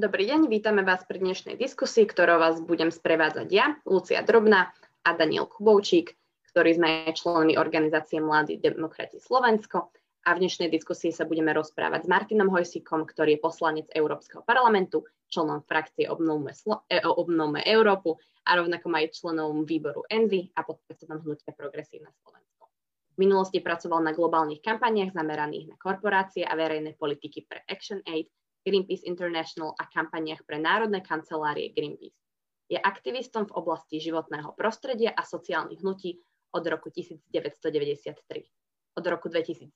Dobrý deň, vítame vás pri dnešnej diskusii, ktorou vás budem sprevádzať ja, Lucia Drobná a Daniel Kubovčík, ktorí sme členmi organizácie Mladí demokrati Slovensko. A v dnešnej diskusii sa budeme rozprávať s Martinom Hojsíkom, ktorý je poslanec Európskeho parlamentu, členom frakcie Obnovme, Slo- e, Obnovme Európu a rovnako aj členom výboru ENVY a podpredsedom hnutia Progresívne Slovensko. V minulosti pracoval na globálnych kampaniach zameraných na korporácie a verejné politiky pre Action Aid Greenpeace International a kampaniach pre národné kancelárie Greenpeace. Je aktivistom v oblasti životného prostredia a sociálnych hnutí od roku 1993. Od roku 2019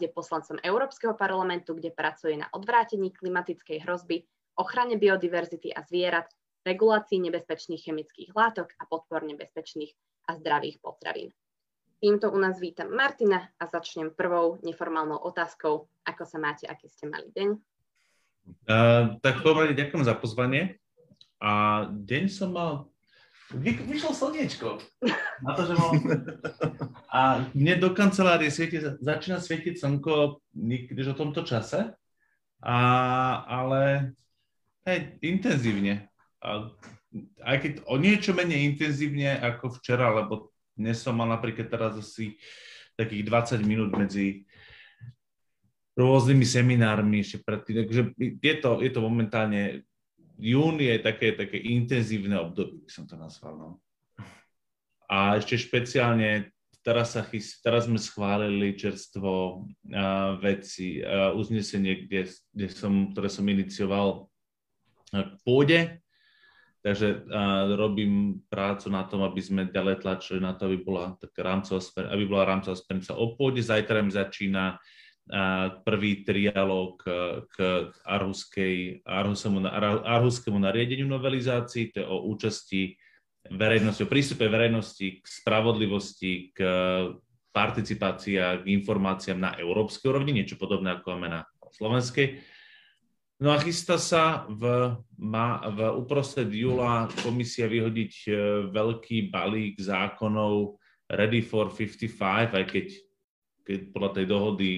je poslancom Európskeho parlamentu, kde pracuje na odvrátení klimatickej hrozby, ochrane biodiverzity a zvierat, regulácii nebezpečných chemických látok a podporne bezpečných a zdravých potravín. Týmto u nás vítam Martina a začnem prvou neformálnou otázkou. Ako sa máte, aký ste mali deň? Uh, tak prvom ďakujem za pozvanie. A deň som mal... Vy, vyšlo slniečko. Na to, že mal... A mne do kancelárie svieti, začína svietiť slnko niekedy o tomto čase, a, ale hej, intenzívne. A, aj keď o niečo menej intenzívne ako včera, lebo dnes som mal napríklad teraz asi takých 20 minút medzi rôznymi seminármi ešte predtým. Takže je to, je to momentálne, jún je také, také intenzívne obdobie, by som to nazval. No. A ešte špeciálne teraz, sa chys, teraz sme schválili čerstvo uh, veci, uh, uznesenie, kde, kde som, ktoré som inicioval k pôde, Takže uh, robím prácu na tom, aby sme ďalej tlačili na to, aby bola taká rámcová, aby bola rámcová smernica o pôde. Zajtra mi začína prvý trialog k Arhuskému nariadeniu novelizácií, to je o účasti verejnosti, o prístupe verejnosti k spravodlivosti, k participácii a k informáciám na európskej úrovni, niečo podobné ako máme na slovenskej. No a chystá sa v, ma, v uprostred júla komisia vyhodiť e, veľký balík zákonov Ready for 55, aj keď keď podľa tej dohody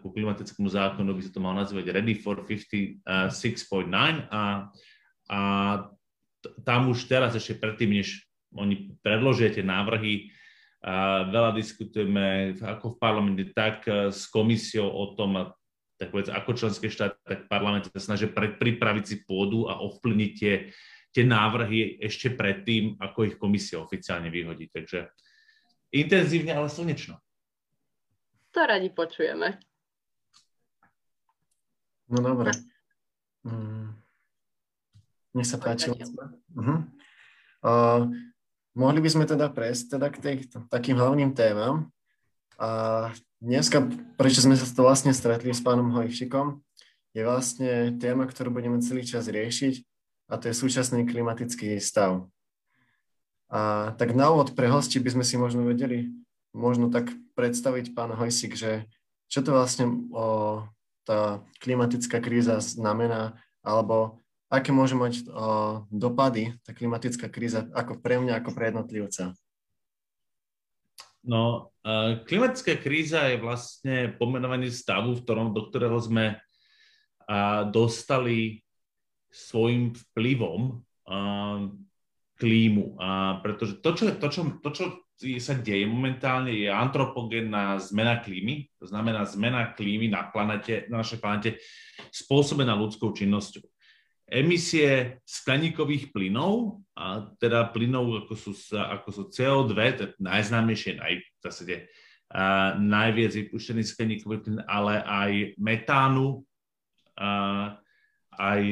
ku klimatickému zákonu by sa to malo nazývať Ready for 56.9 a, a tam už teraz ešte predtým, než oni predložia tie návrhy, a veľa diskutujeme ako v parlamente, tak e, s komisiou o tom, tak povedz, ako členské štáty, tak parlament sa snažia pripraviť si pôdu a ovplyvniť tie, tie návrhy ešte predtým, ako ich komisia oficiálne vyhodí. Takže intenzívne, ale slnečno. To radi počujeme. No dobre. Mm. Nech sa páči. Uh-huh. Uh, mohli by sme teda prejsť teda k tých takým hlavným témam. A dneska, prečo sme sa to vlastne stretli s pánom Hojšikom, je vlastne téma, ktorú budeme celý čas riešiť a to je súčasný klimatický stav. A tak na úvod pre hosti by sme si možno vedeli možno tak predstaviť, pán Hojsik, že čo to vlastne o, tá klimatická kríza znamená, alebo aké môže mať o, dopady tá klimatická kríza ako pre mňa, ako pre jednotlivca? No, klimatická kríza je vlastne pomenovanie stavu, v ktorom, do ktorého sme dostali svojim vplyvom klímu. A pretože to čo, to, čo, to, čo sa deje momentálne, je antropogénna zmena klímy, to znamená zmena klímy na, planete, na našej planete spôsobená ľudskou činnosťou. Emisie skleníkových plynov, a teda plynov ako sú, ako sú CO2, to je najznámejšie, naj, v najviac vypuštený skleníkový plyn, ale aj metánu, a, aj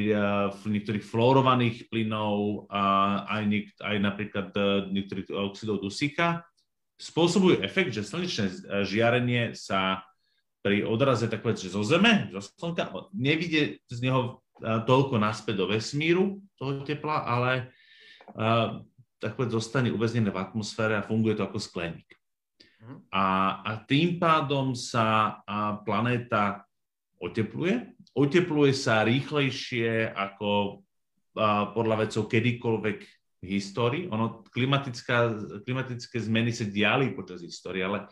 v niektorých fluorovaných plynov, aj, niek- aj napríklad e, niektorých oxidov dusíka, spôsobujú efekt, že slnečné e, žiarenie sa pri odraze tak povedať, že zo Zeme, zo Slnka, nevidie z neho toľko naspäť do vesmíru toho tepla, ale tak povedať, zostane uväznené v atmosfére a funguje to ako skleník. Mhm. A, a tým pádom sa planéta otepluje otepluje sa rýchlejšie ako podľa vecov kedykoľvek v histórii. Ono, klimatické zmeny sa diali počas histórie, ale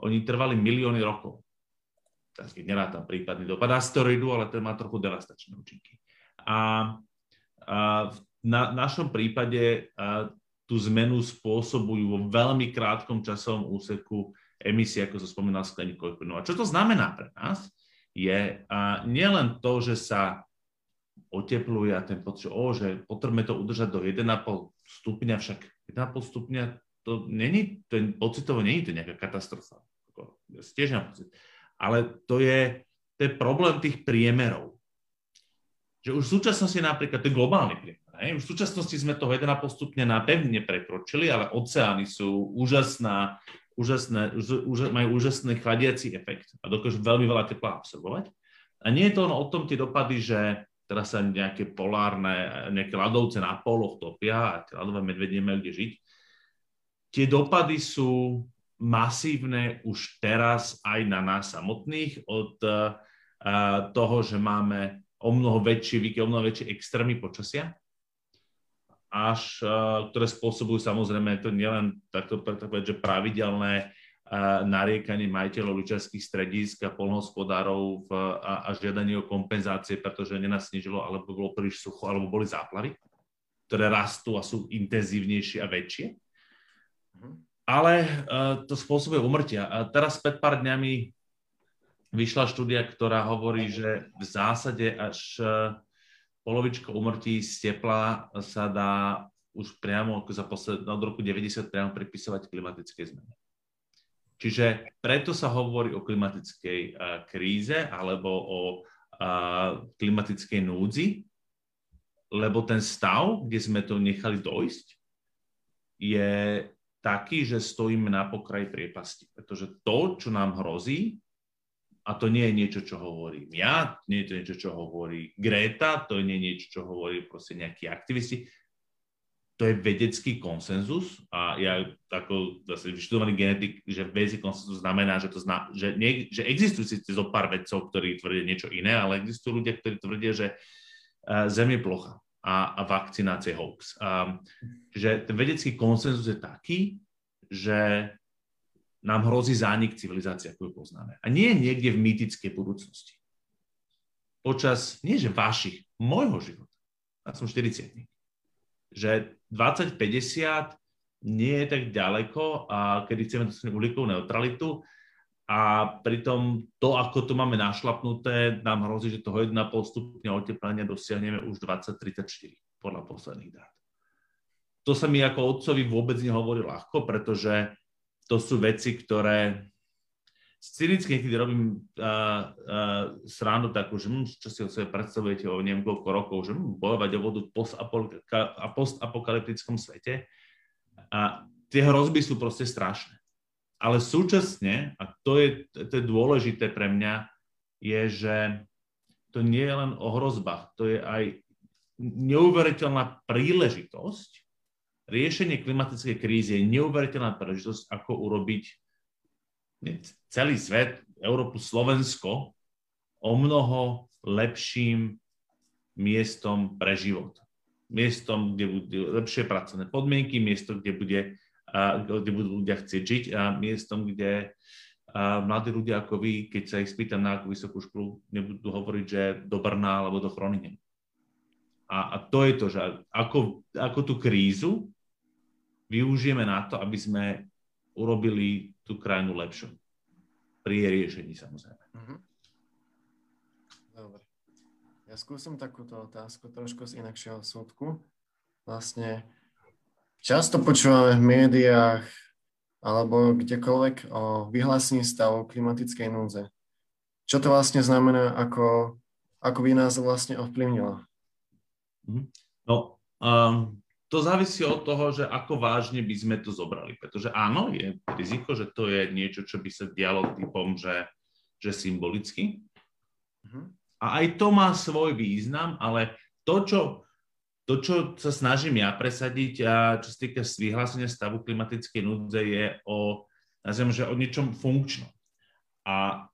oni trvali milióny rokov. Teraz keď nerátam prípadný dopad asteroidu, ale ten má trochu devastačné účinky. A, a v na, našom prípade a, tú zmenu spôsobujú vo veľmi krátkom časovom úseku emisie, ako som spomínal, skleníkových plynov. A čo to znamená pre nás, je a, nielen to, že sa otepluje a ten pocit, o, že potrebujeme to udržať do 1,5 stupňa, však 1,5 stupňa to není, ten pocitovo není to nejaká katastrofa. Tiež pocit. Ale to je, to je problém tých priemerov. Že už v súčasnosti napríklad, to je globálny priemer, Hej. V súčasnosti sme toho 1,5 stupňa na pevne prekročili, ale oceány sú úžasná, úžasné, úž, majú úžasný chladiaci efekt a dokážu veľmi veľa tepla absorbovať. A nie je to len o tom tie dopady, že teraz sa nejaké polárne, nejaké ľadovce na poloch topia a tie ľadové medvedie nemajú kde žiť. Tie dopady sú masívne už teraz aj na nás samotných od uh, toho, že máme o mnoho väčší, o mnoho väčšie extrémy počasia až, ktoré spôsobujú samozrejme to nielen takto povedať, že pravidelné nariekanie majiteľov lyžiarských stredísk a polnohospodárov a, a žiadanie o kompenzácie, pretože nenasnežilo, alebo bolo príliš sucho, alebo boli záplavy, ktoré rastú a sú intenzívnejšie a väčšie. Mhm. Ale uh, to spôsobuje umrtia. A teraz pred pár dňami vyšla štúdia, ktorá hovorí, že v zásade až polovička umrtí z tepla sa dá už priamo ako za posled, od roku 90 priamo pripisovať klimatickej zmene. Čiže preto sa hovorí o klimatickej uh, kríze alebo o uh, klimatickej núdzi, lebo ten stav, kde sme to nechali dojsť, je taký, že stojíme na pokraji priepasti. Pretože to, čo nám hrozí, a to nie je niečo, čo hovorím ja, nie je to niečo, čo hovorí Greta, to nie je niečo, čo hovorí proste nejakí aktivisti. To je vedecký konsenzus a ja ako zase vyštudovaný genetik, že vedecký konsenzus znamená, že, to zna, že, nie, že existujú si zo pár vedcov, ktorí tvrdia niečo iné, ale existujú ľudia, ktorí tvrdia, že uh, Zem je plocha a, a vakcinácia je hoax. Um, že ten vedecký konsenzus je taký, že nám hrozí zánik civilizácie, ako ju poznáme. A nie niekde v mýtickej budúcnosti. Počas, nie že vašich, môjho života. Ja som 40 Že 2050 nie je tak ďaleko, a kedy chceme dosiahnuť uhlíkovú neutralitu a pritom to, ako to máme našlapnuté, nám hrozí, že toho 1,5 stupňa oteplenia dosiahneme už 2034 podľa posledných dát. To sa mi ako otcovi vôbec nehovorí ľahko, pretože to sú veci, ktoré cynicky niekedy robím uh, uh, srandu takú, že hm, čo si o sebe predstavujete o neviem koľko rokov, že hm, bojovať o vodu v postapokalyptickom svete. A tie hrozby sú proste strašné. Ale súčasne, a to je, to je dôležité pre mňa, je, že to nie je len o hrozbách, to je aj neuveriteľná príležitosť riešenie klimatickej krízy je neuveriteľná príležitosť, ako urobiť celý svet, Európu, Slovensko o mnoho lepším miestom pre život. Miestom, kde budú lepšie pracovné podmienky, miesto, kde, bude, kde budú ľudia chcieť žiť a miestom, kde mladí ľudia ako vy, keď sa ich spýtam na akú vysokú školu, nebudú hovoriť, že do Brna alebo do Chroningen. A, a to je to, že ako, ako tú krízu využijeme na to, aby sme urobili tú krajinu lepšou. Pri jej riešení samozrejme. Mm-hmm. Dobre. Ja skúsim takúto otázku trošku z inakšieho súdku. Vlastne často počúvame v médiách alebo kdekoľvek o vyhlásení stavu klimatickej núdze. Čo to vlastne znamená, ako, ako by nás vlastne ovplyvnilo? Mhm. No, um, to závisí od toho, že ako vážne by sme to zobrali. Pretože áno, je riziko, že to je niečo, čo by sa dialo typom, že, že symbolicky. Uh-huh. A aj to má svoj význam, ale to, čo, to, čo sa snažím ja presadiť, a čo sa týka vyhlásenia stavu klimatickej núdze, je o, nazviem, že o niečom funkčnom. A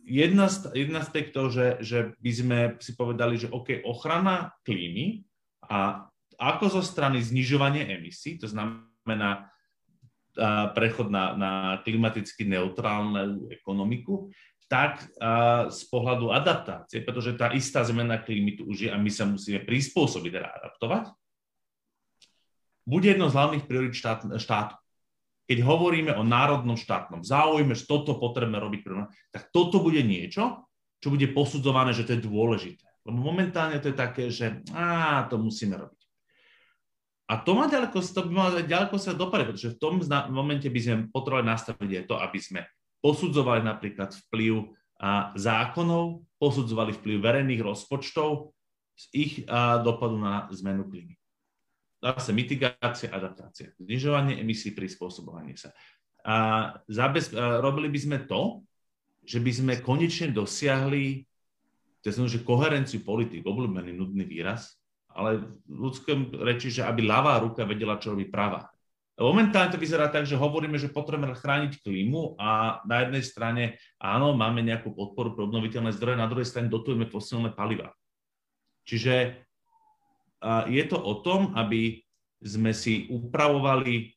jedna z, jedna z týchto, že, že by sme si povedali, že OK, ochrana klímy a ako zo strany znižovania emisí, to znamená prechod na, na klimaticky neutrálnu ekonomiku, tak z pohľadu adaptácie, pretože tá istá zmena klímy tu už je a my sa musíme prispôsobiť, teda adaptovať, bude jedno z hlavných priorit štát, štátu. Keď hovoríme o národnom štátnom záujme, že toto potrebujeme robiť, tak toto bude niečo, čo bude posudzované, že to je dôležité. Lebo momentálne to je také, že á, to musíme robiť. A to má ďaleko, to by malo ďaleko sa dopadne, pretože v tom momente by sme potrebovali nastaviť aj to, aby sme posudzovali napríklad vplyv a, zákonov, posudzovali vplyv verejných rozpočtov z ich a, dopadu na zmenu klímy. Zase mitigácia, adaptácia, znižovanie emisí, prispôsobovanie sa. A, zabez, a robili by sme to, že by sme konečne dosiahli to je že koherenciu politik, obľúbený nudný výraz, ale v ľudskom reči, že aby ľavá ruka vedela, čo robí pravá. Momentálne to vyzerá tak, že hovoríme, že potrebujeme chrániť klímu a na jednej strane áno, máme nejakú podporu pre obnoviteľné zdroje, na druhej strane dotujeme fosilné paliva. Čiže je to o tom, aby sme si upravovali,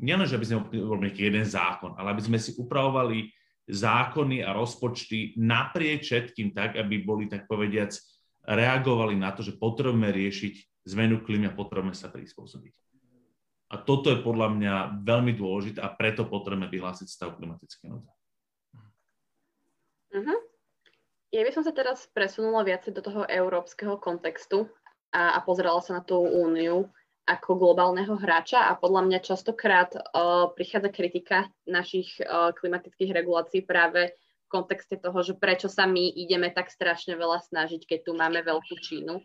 nielen, že aby sme urobili jeden zákon, ale aby sme si upravovali zákony a rozpočty naprieč všetkým tak, aby boli, tak povediac, reagovali na to, že potrebujeme riešiť zmenu klímy a potrebujeme sa prispôsobiť. A toto je podľa mňa veľmi dôležité a preto potrebujeme vyhlásiť stav klimatické núdze. Uh-huh. Ja by som sa teraz presunula viacej do toho európskeho kontextu a, a pozerala sa na tú úniu ako globálneho hráča a podľa mňa častokrát uh, prichádza kritika našich uh, klimatických regulácií práve kontexte toho, že prečo sa my ideme tak strašne veľa snažiť, keď tu máme veľkú Čínu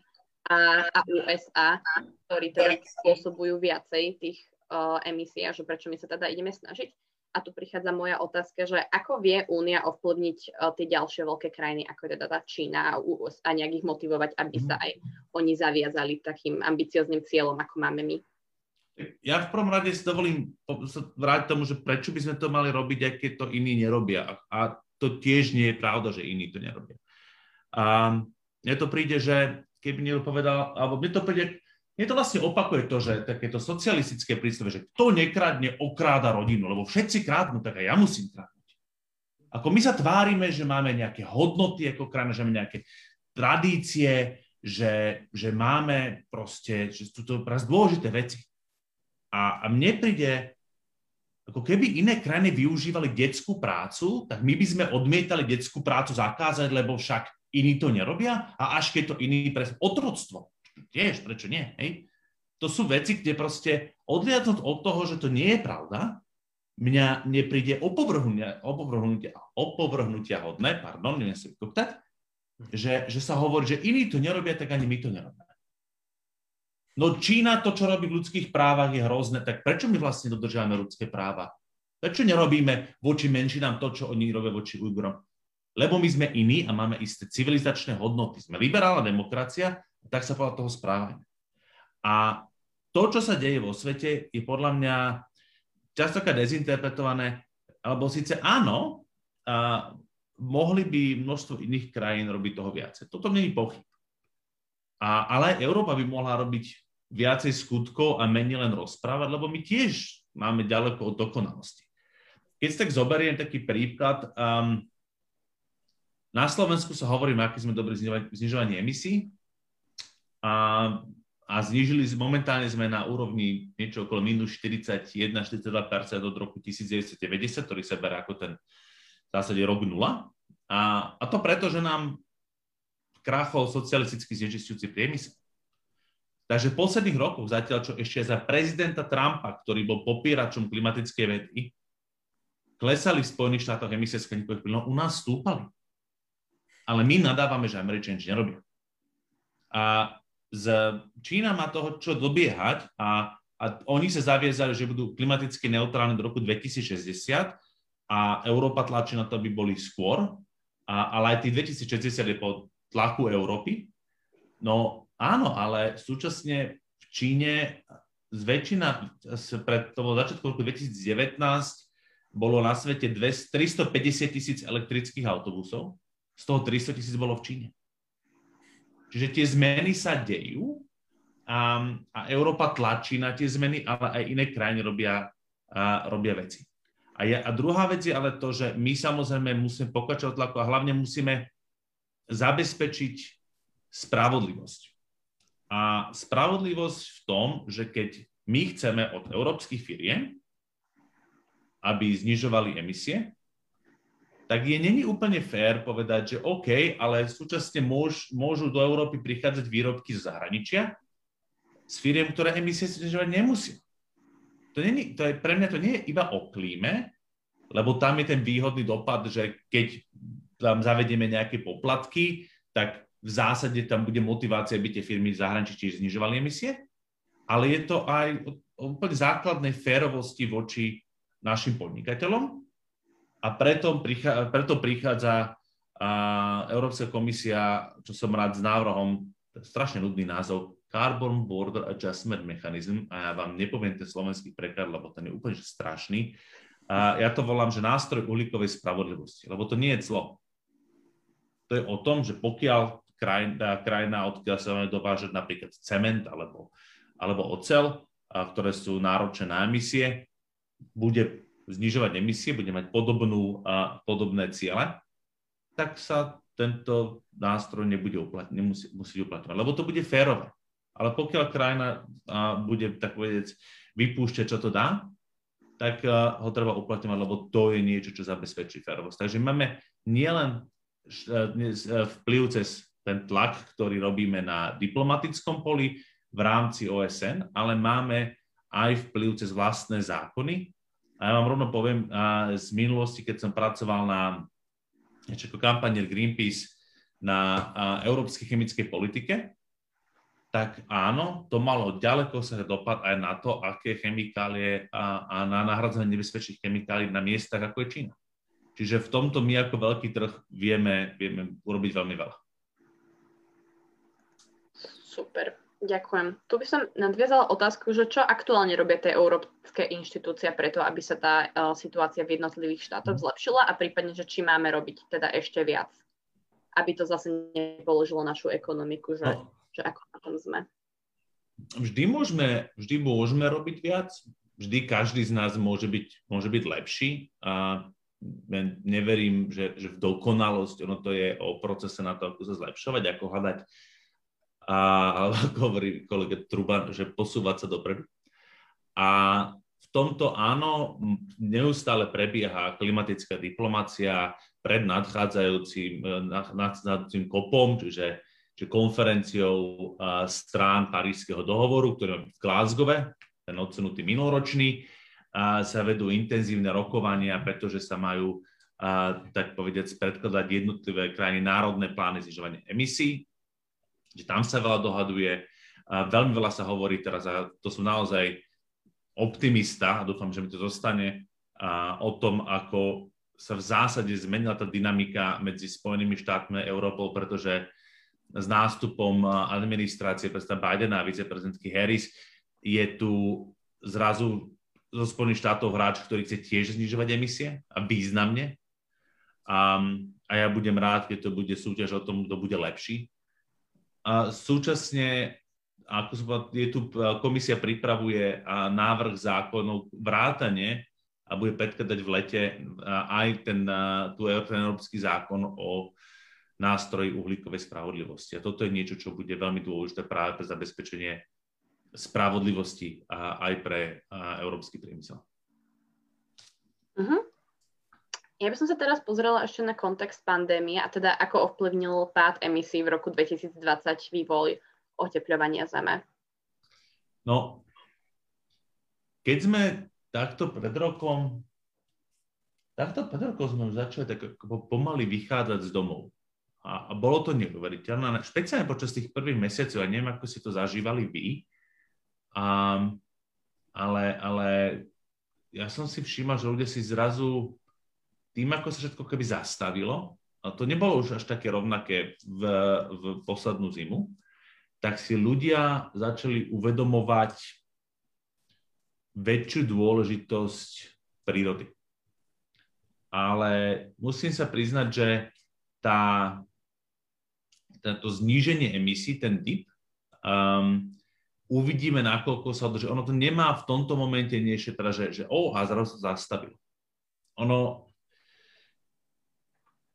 a, a USA, ktorí teda spôsobujú viacej tých uh, emisí a že prečo my sa teda ideme snažiť. A tu prichádza moja otázka, že ako vie Únia ovplyvniť uh, tie ďalšie veľké krajiny, ako je teda tá Čína a USA, a nejak ich motivovať, aby sa aj oni zaviazali takým ambiciozným cieľom, ako máme my? Ja v prvom rade si dovolím vrátiť tomu, že prečo by sme to mali robiť, aj keď to iní nerobia. A to tiež nie je pravda, že iní to nerobia. A mne to príde, že keby niekto povedal, alebo mne to príde, mne to vlastne opakuje to, že takéto socialistické prístupe, že kto nekradne, okráda rodinu, lebo všetci krádnu, tak aj ja musím kradnúť. Ako my sa tvárime, že máme nejaké hodnoty ako krajina, že máme nejaké tradície, že, že máme proste, že sú to pre dôležité veci. A, a mne príde, ako keby iné krajiny využívali detskú prácu, tak my by sme odmietali detskú prácu zakázať, lebo však iní to nerobia a až keď to iní pre otroctvo. Tiež, prečo nie? Hej? To sú veci, kde proste odliadnúť od toho, že to nie je pravda, mňa nepríde opovrhnutia, opovrhnutia, opovrhnutia hodné, pardon, neviem si vykoptať, že, že sa hovorí, že iní to nerobia, tak ani my to nerobíme. No Čína to, čo robí v ľudských právach, je hrozné, tak prečo my vlastne dodržiavame ľudské práva? Prečo nerobíme voči menšinám to, čo oni robia voči Ujgurom? lebo my sme iní a máme isté civilizačné hodnoty. Sme liberálna demokracia, tak sa podľa toho správame. A to, čo sa deje vo svete, je podľa mňa častokrát dezinterpretované, alebo síce áno, a mohli by množstvo iných krajín robiť toho viacej. Toto je pochyb. A, ale Európa by mohla robiť viacej skutkov a menej len rozprávať, lebo my tiež máme ďaleko od dokonalosti. Keď tak zoberiem taký príklad, um, na Slovensku sa hovoríme, aký sme dobrí v znižovaní emisí a, a znižili, momentálne sme na úrovni niečo okolo minus 41-42% od roku 1990, ktorý sa berá ako ten v zásade rok nula. A, a to preto, že nám krachol socialisticky znečistujúci priemysel. Takže v posledných rokoch, zatiaľ čo ešte za prezidenta Trumpa, ktorý bol popieračom klimatickej vedy, klesali v Spojených štátoch emisie skleníkových plynov, u nás stúpali ale my nadávame, že Američania nič nerobia. A z Čína má toho čo dobiehať a, a oni sa zaviezali, že budú klimaticky neutrálne do roku 2060 a Európa tlačí na to, aby boli skôr, a, ale aj tých 2060 je po tlaku Európy. No áno, ale súčasne v Číne z väčšina, pred to začiatkom roku 2019 bolo na svete 350 tisíc elektrických autobusov z toho 300 tisíc bolo v Číne. Čiže tie zmeny sa dejú a, a Európa tlačí na tie zmeny, ale aj iné krajiny robia, a, robia veci. A, ja, a druhá vec je ale to, že my samozrejme musíme pokračovať tlaku a hlavne musíme zabezpečiť spravodlivosť. A spravodlivosť v tom, že keď my chceme od európskych firiem, aby znižovali emisie, tak je není úplne fér povedať, že OK, ale súčasne môž, môžu do Európy prichádzať výrobky z zahraničia s firiem, ktoré emisie znižovať nemusia. To, není, to je, pre mňa to nie je iba o klíme, lebo tam je ten výhodný dopad, že keď tam zavedieme nejaké poplatky, tak v zásade tam bude motivácia, aby tie firmy v zahraničí tiež znižovali emisie, ale je to aj o úplne základnej férovosti voči našim podnikateľom a preto, prichá, preto prichádza a Európska komisia, čo som rád s návrhom, strašne nudný názov, Carbon Border Adjustment Mechanism a ja vám nepoviem ten slovenský preklad, lebo ten je úplne strašný. A ja to volám, že nástroj uhlíkovej spravodlivosti, lebo to nie je clo. To je o tom, že pokiaľ krajina, krajina odkiaľ sa máme dovážať napríklad cement alebo, alebo ocel, ktoré sú náročné na emisie, bude znižovať emisie, bude mať podobnú, podobné ciele, tak sa tento nástroj nebude uplatňovať, nemusí, musí uplatňovať, lebo to bude férové. Ale pokiaľ krajina bude, tak povedať, vypúšťať, čo to dá, tak ho treba uplatňovať, lebo to je niečo, čo zabezpečí férovosť. Takže máme nielen vplyv cez ten tlak, ktorý robíme na diplomatickom poli v rámci OSN, ale máme aj vplyv cez vlastné zákony. A ja vám rovno poviem z minulosti, keď som pracoval na kampani Greenpeace na európskej chemickej politike, tak áno, to malo ďaleko sa dopad aj na to, aké chemikálie a, a na nahradzanie nebezpečných chemikálií na miestach, ako je Čína. Čiže v tomto my ako veľký trh vieme, vieme urobiť veľmi veľa. Super, ďakujem. Tu by som nadviazala otázku, že čo aktuálne robia tie európske inštitúcie preto, aby sa tá uh, situácia v jednotlivých štátoch zlepšila a prípadne, že či máme robiť teda ešte viac, aby to zase nepoložilo našu ekonomiku, že... No že ako na tom sme. Vždy môžeme, vždy môžeme robiť viac, vždy každý z nás môže byť, môže byť lepší a neverím, že, že v dokonalosť, ono to je o procese na to, ako sa zlepšovať, ako hľadať a hovorí kolega Truban, že posúvať sa dopredu. A v tomto áno, neustále prebieha klimatická diplomácia pred nadchádzajúcim, nadchádzajúcim kopom, čiže čiže konferenciou strán Parížského dohovoru, ktorý máme v Glasgowe, ten odsunutý minuloročný, sa vedú intenzívne rokovania, pretože sa majú, tak povediac, predkladať jednotlivé krajiny národné plány znižovania emisí, že tam sa veľa dohaduje. Veľmi veľa sa hovorí teraz, a to som naozaj optimista, a dúfam, že mi to zostane, o tom, ako sa v zásade zmenila tá dynamika medzi Spojenými štátmi a Európou, pretože s nástupom administrácie prezidenta Bidena a viceprezidentky Harris je tu zrazu zo Spojených štátov hráč, ktorý chce tiež znižovať emisie a významne. A, a ja budem rád, keď to bude súťaž o tom, kto bude lepší. A súčasne, ako som povedal, je tu, komisia pripravuje návrh zákonov vrátane a bude predkladať v lete aj ten, tu, európsky zákon o nástroj uhlíkovej spravodlivosti. A toto je niečo, čo bude veľmi dôležité práve pre zabezpečenie spravodlivosti aj pre európsky priemysel. Uh-huh. Ja by som sa teraz pozrela ešte na kontext pandémie a teda ako ovplyvnil pád emisí v roku 2020 vývoj oteplovania Zeme. No, keď sme takto pred rokom, takto pred rokom sme začali tak pomaly vychádzať z domov. A, a bolo to neuveriteľné, špeciálne počas tých prvých mesiacov, ja neviem, ako si to zažívali vy, a, ale, ale ja som si všímal, že ľudia si zrazu, tým, ako sa všetko keby zastavilo, a to nebolo už až také rovnaké v, v poslednú zimu, tak si ľudia začali uvedomovať väčšiu dôležitosť prírody. Ale musím sa priznať, že tá, to zníženie emisí, ten dip, um, uvidíme, nakoľko sa održí. Ono to nemá v tomto momente niečo, teda, že, že oh, a zrazu sa zastavilo. ono,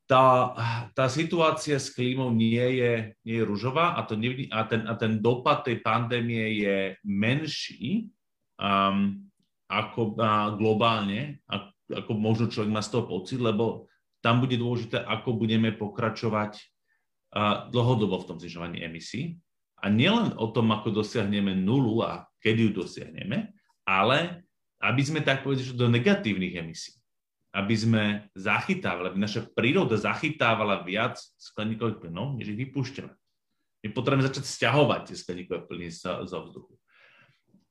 tá, tá situácia s klímou nie je, nie je ružová a, to nevidí, a, ten, a ten dopad tej pandémie je menší um, ako uh, globálne, ako, ako možno človek má z toho pocit, lebo tam bude dôležité, ako budeme pokračovať uh, dlhodobo v tom znižovaní emisí. A nielen o tom, ako dosiahneme nulu a kedy ju dosiahneme, ale aby sme tak povedali, do negatívnych emisí aby sme zachytávali, aby naša príroda zachytávala viac skleníkových plynov, než ich vypúšťame. My potrebujeme začať stiahovať tie skleníkové plyny zo, vzduchu.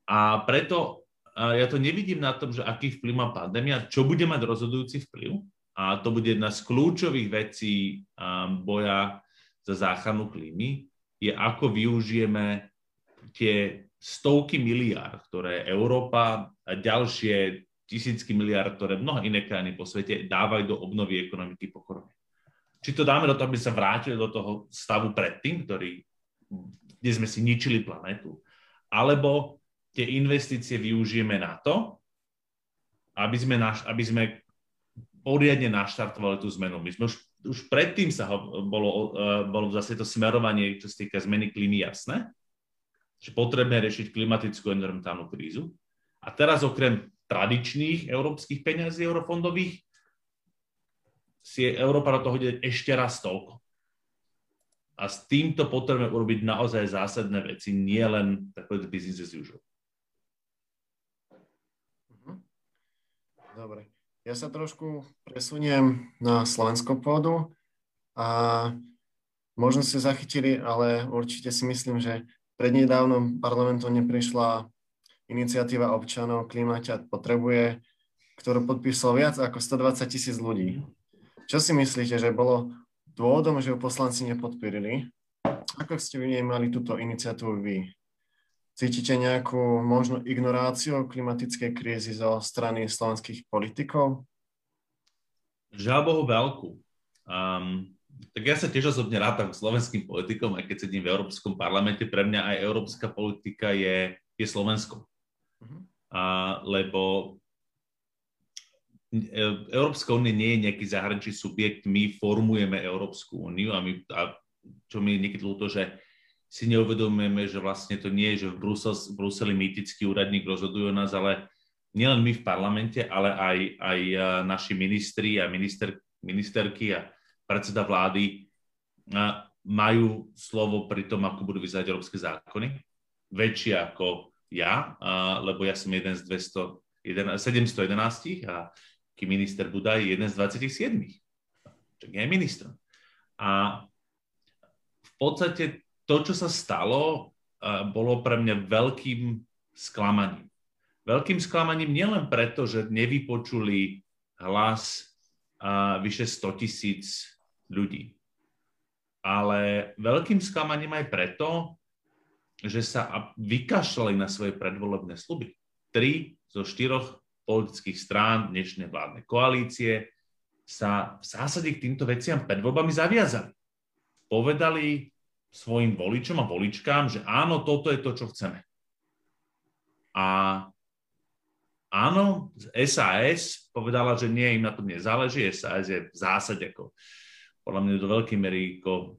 A preto ja to nevidím na tom, že aký vplyv má pandémia, čo bude mať rozhodujúci vplyv. A to bude jedna z kľúčových vecí boja za záchranu klímy, je ako využijeme tie stovky miliárd, ktoré Európa a ďalšie tisícky miliard, ktoré mnoho iné krajiny po svete dávajú do obnovy ekonomiky po korone. Či to dáme do toho, aby sa vrátili do toho stavu predtým, ktorý, kde sme si ničili planetu, alebo tie investície využijeme na to, aby sme, naš, aby sme poriadne naštartovali tú zmenu. My sme už, už predtým sa ho, bolo, uh, bolo zase to smerovanie, čo sa týka zmeny klímy, jasné, že potrebné riešiť klimatickú environmentálnu krízu. A teraz okrem tradičných európskych peňazí eurofondových, si Európa do toho ide ešte raz toľko. A s týmto potrebujeme urobiť naozaj zásadné veci, nie len takové business as usual. Mhm. Dobre. Ja sa trošku presuniem na Slovensko pôdu a možno ste zachytili, ale určite si myslím, že prednedávnom parlamentom neprišla iniciatíva občanov Klimaťa potrebuje, ktorú podpísalo viac ako 120 tisíc ľudí. Čo si myslíte, že bolo dôvodom, že ju poslanci nepodporili? Ako ste vnímali túto iniciatívu vy? Cítite nejakú možno ignoráciu klimatickej krízy zo strany slovenských politikov? Žiaľ Bohu veľkú. Um, tak ja sa tiež osobne rátam k slovenským politikom, aj keď sedím v Európskom parlamente. Pre mňa aj európska politika je, je Slovensko. Uh-huh. A, lebo e, Európska únia nie je nejaký zahraničný subjekt, my formujeme Európsku úniu a, my, a čo mi niekedy ľúto, že si neuvedomujeme, že vlastne to nie je, že v, Brusel, Bruseli mýtický úradník rozhoduje o nás, ale nielen my v parlamente, ale aj, aj e, naši ministri a minister, ministerky a predseda vlády a majú slovo pri tom, ako budú vyzerať európske zákony, väčšie ako ja, lebo ja som jeden z 200, 711 a ký minister Budaj je jeden z 27. Tak je ministrom. A v podstate to, čo sa stalo, bolo pre mňa veľkým sklamaním. Veľkým sklamaním nielen preto, že nevypočuli hlas vyše 100 tisíc ľudí, ale veľkým sklamaním aj preto, že sa vykašľali na svoje predvolebné sluby. Tri zo štyroch politických strán dnešnej vládnej koalície sa v zásade k týmto veciam pred voľbami zaviazali. Povedali svojim voličom a voličkám, že áno, toto je to, čo chceme. A áno, SAS povedala, že nie, im na tom nezáleží. SAS je v zásade ako podľa mňa do veľkej mery ako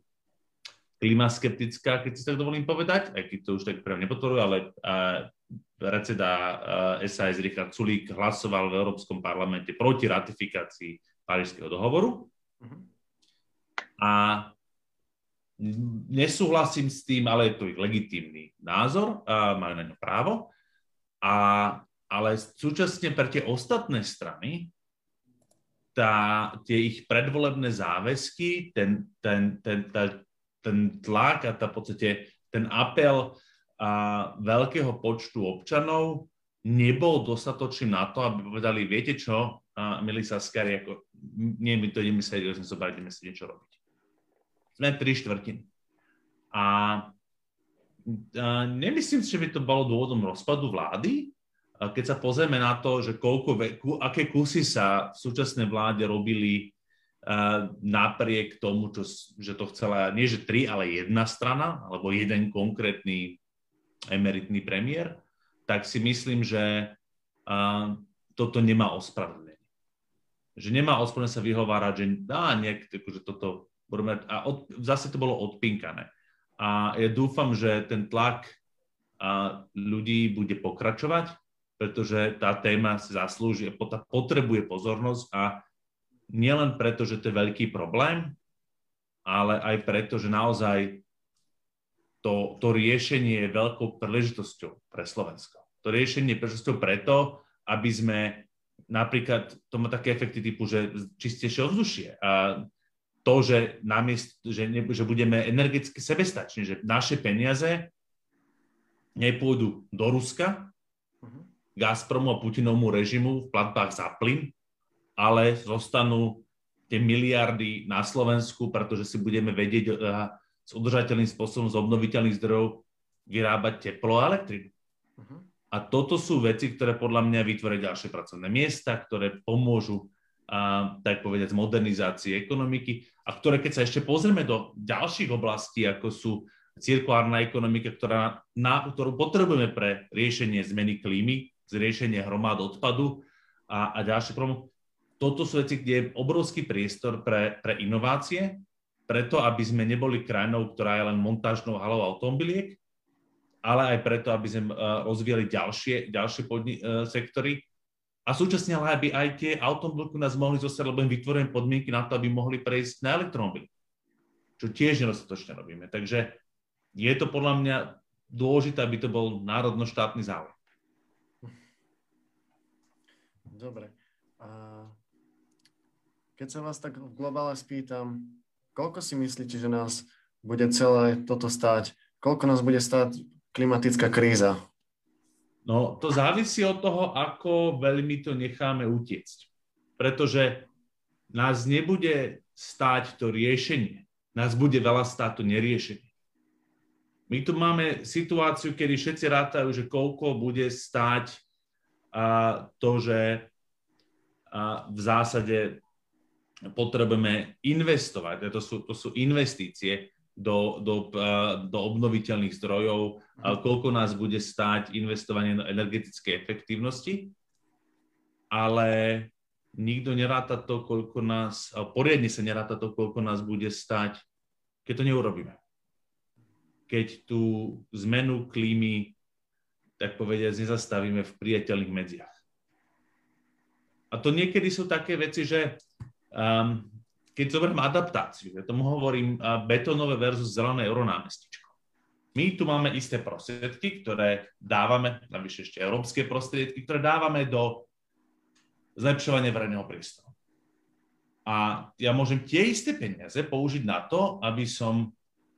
klimaskeptická, keď si tak dovolím povedať, aj keď to už tak práve nepodporujú, ale uh, predseda uh, SAS Richard Sulík hlasoval v Európskom parlamente proti ratifikácii Parížského dohovoru. Uh-huh. A nesúhlasím s tým, ale je to ich legitímny názor, uh, majú na ňo právo. A, ale súčasne pre tie ostatné strany tá, tie ich predvolebné záväzky, ten, ten, ten, tá, ten tlak a tá v podstate ten apel a veľkého počtu občanov nebol dostatočný na to, aby povedali, viete čo, a milí Saskari, ako, nie, my to ideme ideme zobrať, ideme si niečo robiť. Sme tri štvrtiny. A, a nemyslím si, že by to bolo dôvodom rozpadu vlády, a keď sa pozrieme na to, že koľko, aké kusy sa v súčasnej vláde robili napriek tomu, čo, že to chcela nie že tri, ale jedna strana, alebo jeden konkrétny emeritný premiér, tak si myslím, že toto nemá ospravedlnenie. že nemá ospravedlne sa vyhovárať, že dá niek, že toto a od, zase to bolo odpinkané. A ja dúfam, že ten tlak ľudí bude pokračovať, pretože tá téma si zaslúži, potrebuje pozornosť a nielen preto, že to je veľký problém, ale aj preto, že naozaj to, to riešenie je veľkou príležitosťou pre Slovensko. To riešenie je príležitosťou preto, aby sme napríklad, to má také efekty typu, že čistejšie ovzdušie a to, že, namiest, že, ne, že budeme energeticky sebestační, že naše peniaze nepôjdu do Ruska, uh-huh. Gazpromu a Putinovmu režimu v platbách za plyn, ale zostanú tie miliardy na Slovensku, pretože si budeme vedieť uh, s udržateľným spôsobom z obnoviteľných zdrojov vyrábať teplo a elektrinu. Uh-huh. A toto sú veci, ktoré podľa mňa vytvoria ďalšie pracovné miesta, ktoré pomôžu, a, tak povedať, modernizácii ekonomiky a ktoré, keď sa ešte pozrieme do ďalších oblastí, ako sú cirkulárna ekonomika, ktorá, na, ktorú potrebujeme pre riešenie zmeny klímy, riešenie hromád odpadu a, a ďalšie problémy, toto sú veci, kde je obrovský priestor pre, pre inovácie, preto, aby sme neboli krajinou, ktorá je len montážnou halou automobiliek, ale aj preto, aby sme eh, rozvíjali ďalšie, ďalšie podni- eh, sektory. A súčasne ale aby aj tie automobilky nás mohli zostať, lebo im vytvoríme podmienky na to, aby mohli prejsť na elektromobily. Čo tiež nedostatočne robíme. Takže je to podľa mňa dôležité, aby to bol národno-štátny záujem. Dobre. A keď sa vás tak v globále spýtam, koľko si myslíte, že nás bude celé toto stáť? Koľko nás bude stáť klimatická kríza? No, to závisí od toho, ako veľmi to necháme utiecť. Pretože nás nebude stáť to riešenie. Nás bude veľa stáť to neriešenie. My tu máme situáciu, kedy všetci rátajú, že koľko bude stáť a to, že a v zásade potrebujeme investovať. To sú, to sú investície do, do, do obnoviteľných zdrojov, koľko nás bude stáť investovanie do energetickej efektívnosti, ale nikto neráta to, koľko nás, poriadne sa neráta to, koľko nás bude stáť, keď to neurobíme. Keď tú zmenu klímy, tak povediať, nezastavíme v priateľných medziach. A to niekedy sú také veci, že um, keď zoberiem adaptáciu, ja tomu hovorím uh, betónové versus zelené euronámestičko. My tu máme isté prostriedky, ktoré dávame, navyše ešte európske prostriedky, ktoré dávame do zlepšovania verejného priestoru. A ja môžem tie isté peniaze použiť na to, aby som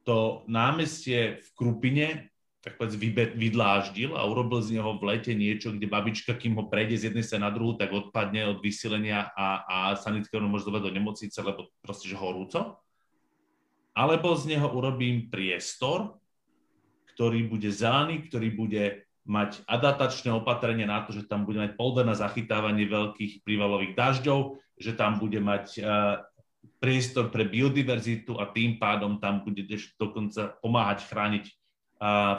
to námestie v Krupine tak povedz, vydláždil a urobil z neho v lete niečo, kde babička, kým ho prejde z jednej sa na druhú, tak odpadne od vysilenia a, a sanitka ho môže do nemocnice, lebo proste, že horúco. Alebo z neho urobím priestor, ktorý bude zelený, ktorý bude mať adaptačné opatrenie na to, že tam bude mať polder na zachytávanie veľkých prívalových dažďov, že tam bude mať uh, priestor pre biodiverzitu a tým pádom tam bude dokonca pomáhať chrániť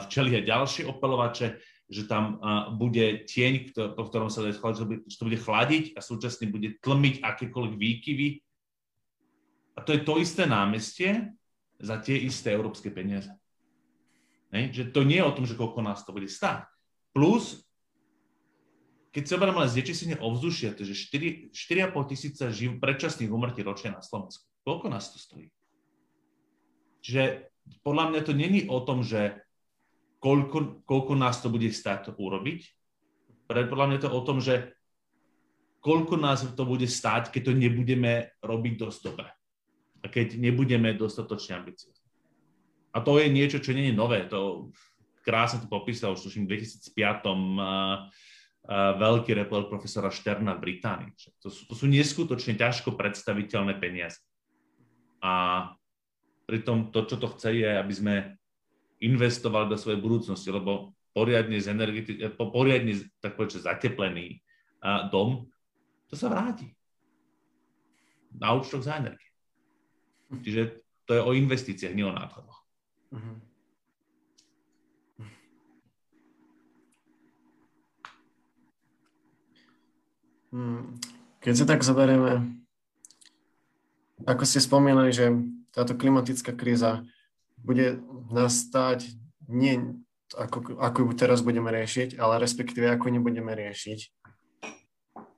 včely a ďalšie opelovače, že tam bude tieň, po ktorom sa dá že to bude chladiť a súčasne bude tlmiť akékoľvek výkyvy. A to je to isté námestie za tie isté európske peniaze. Ne? Že to nie je o tom, že koľko nás to bude stáť. Plus, keď sa oberieme len znečistenie ovzdušia, to je 4, 4,5 tisíca živ, predčasných umrtí ročne na Slovensku. Koľko nás to stojí? Čiže podľa mňa to není o tom, že koľko, koľko nás to bude stať to urobiť. Podľa mňa to o tom, že koľko nás to bude stáť, keď to nebudeme robiť dosť dobre. A keď nebudeme dostatočne ambiciozni. A to je niečo, čo nie je nové. To krásne to popísal už v 2005. Uh, Uh, veľký report profesora Šterna v Británii. To sú, to sú neskutočne ťažko predstaviteľné peniaze. A pritom to, čo to chce, je, aby sme investovali do svojej budúcnosti, lebo poriadne, z energeti- eh, poriadne tak povedať, zateplený a dom, to sa vráti na účtoch za energie. Čiže to je o investíciách, nie o nákladoch. Uh-huh. Hmm. keď sa tak zoberieme, ako ste spomínali, že táto klimatická kríza bude nastať nie ako, ako ju teraz budeme riešiť, ale respektíve ako nebudeme riešiť.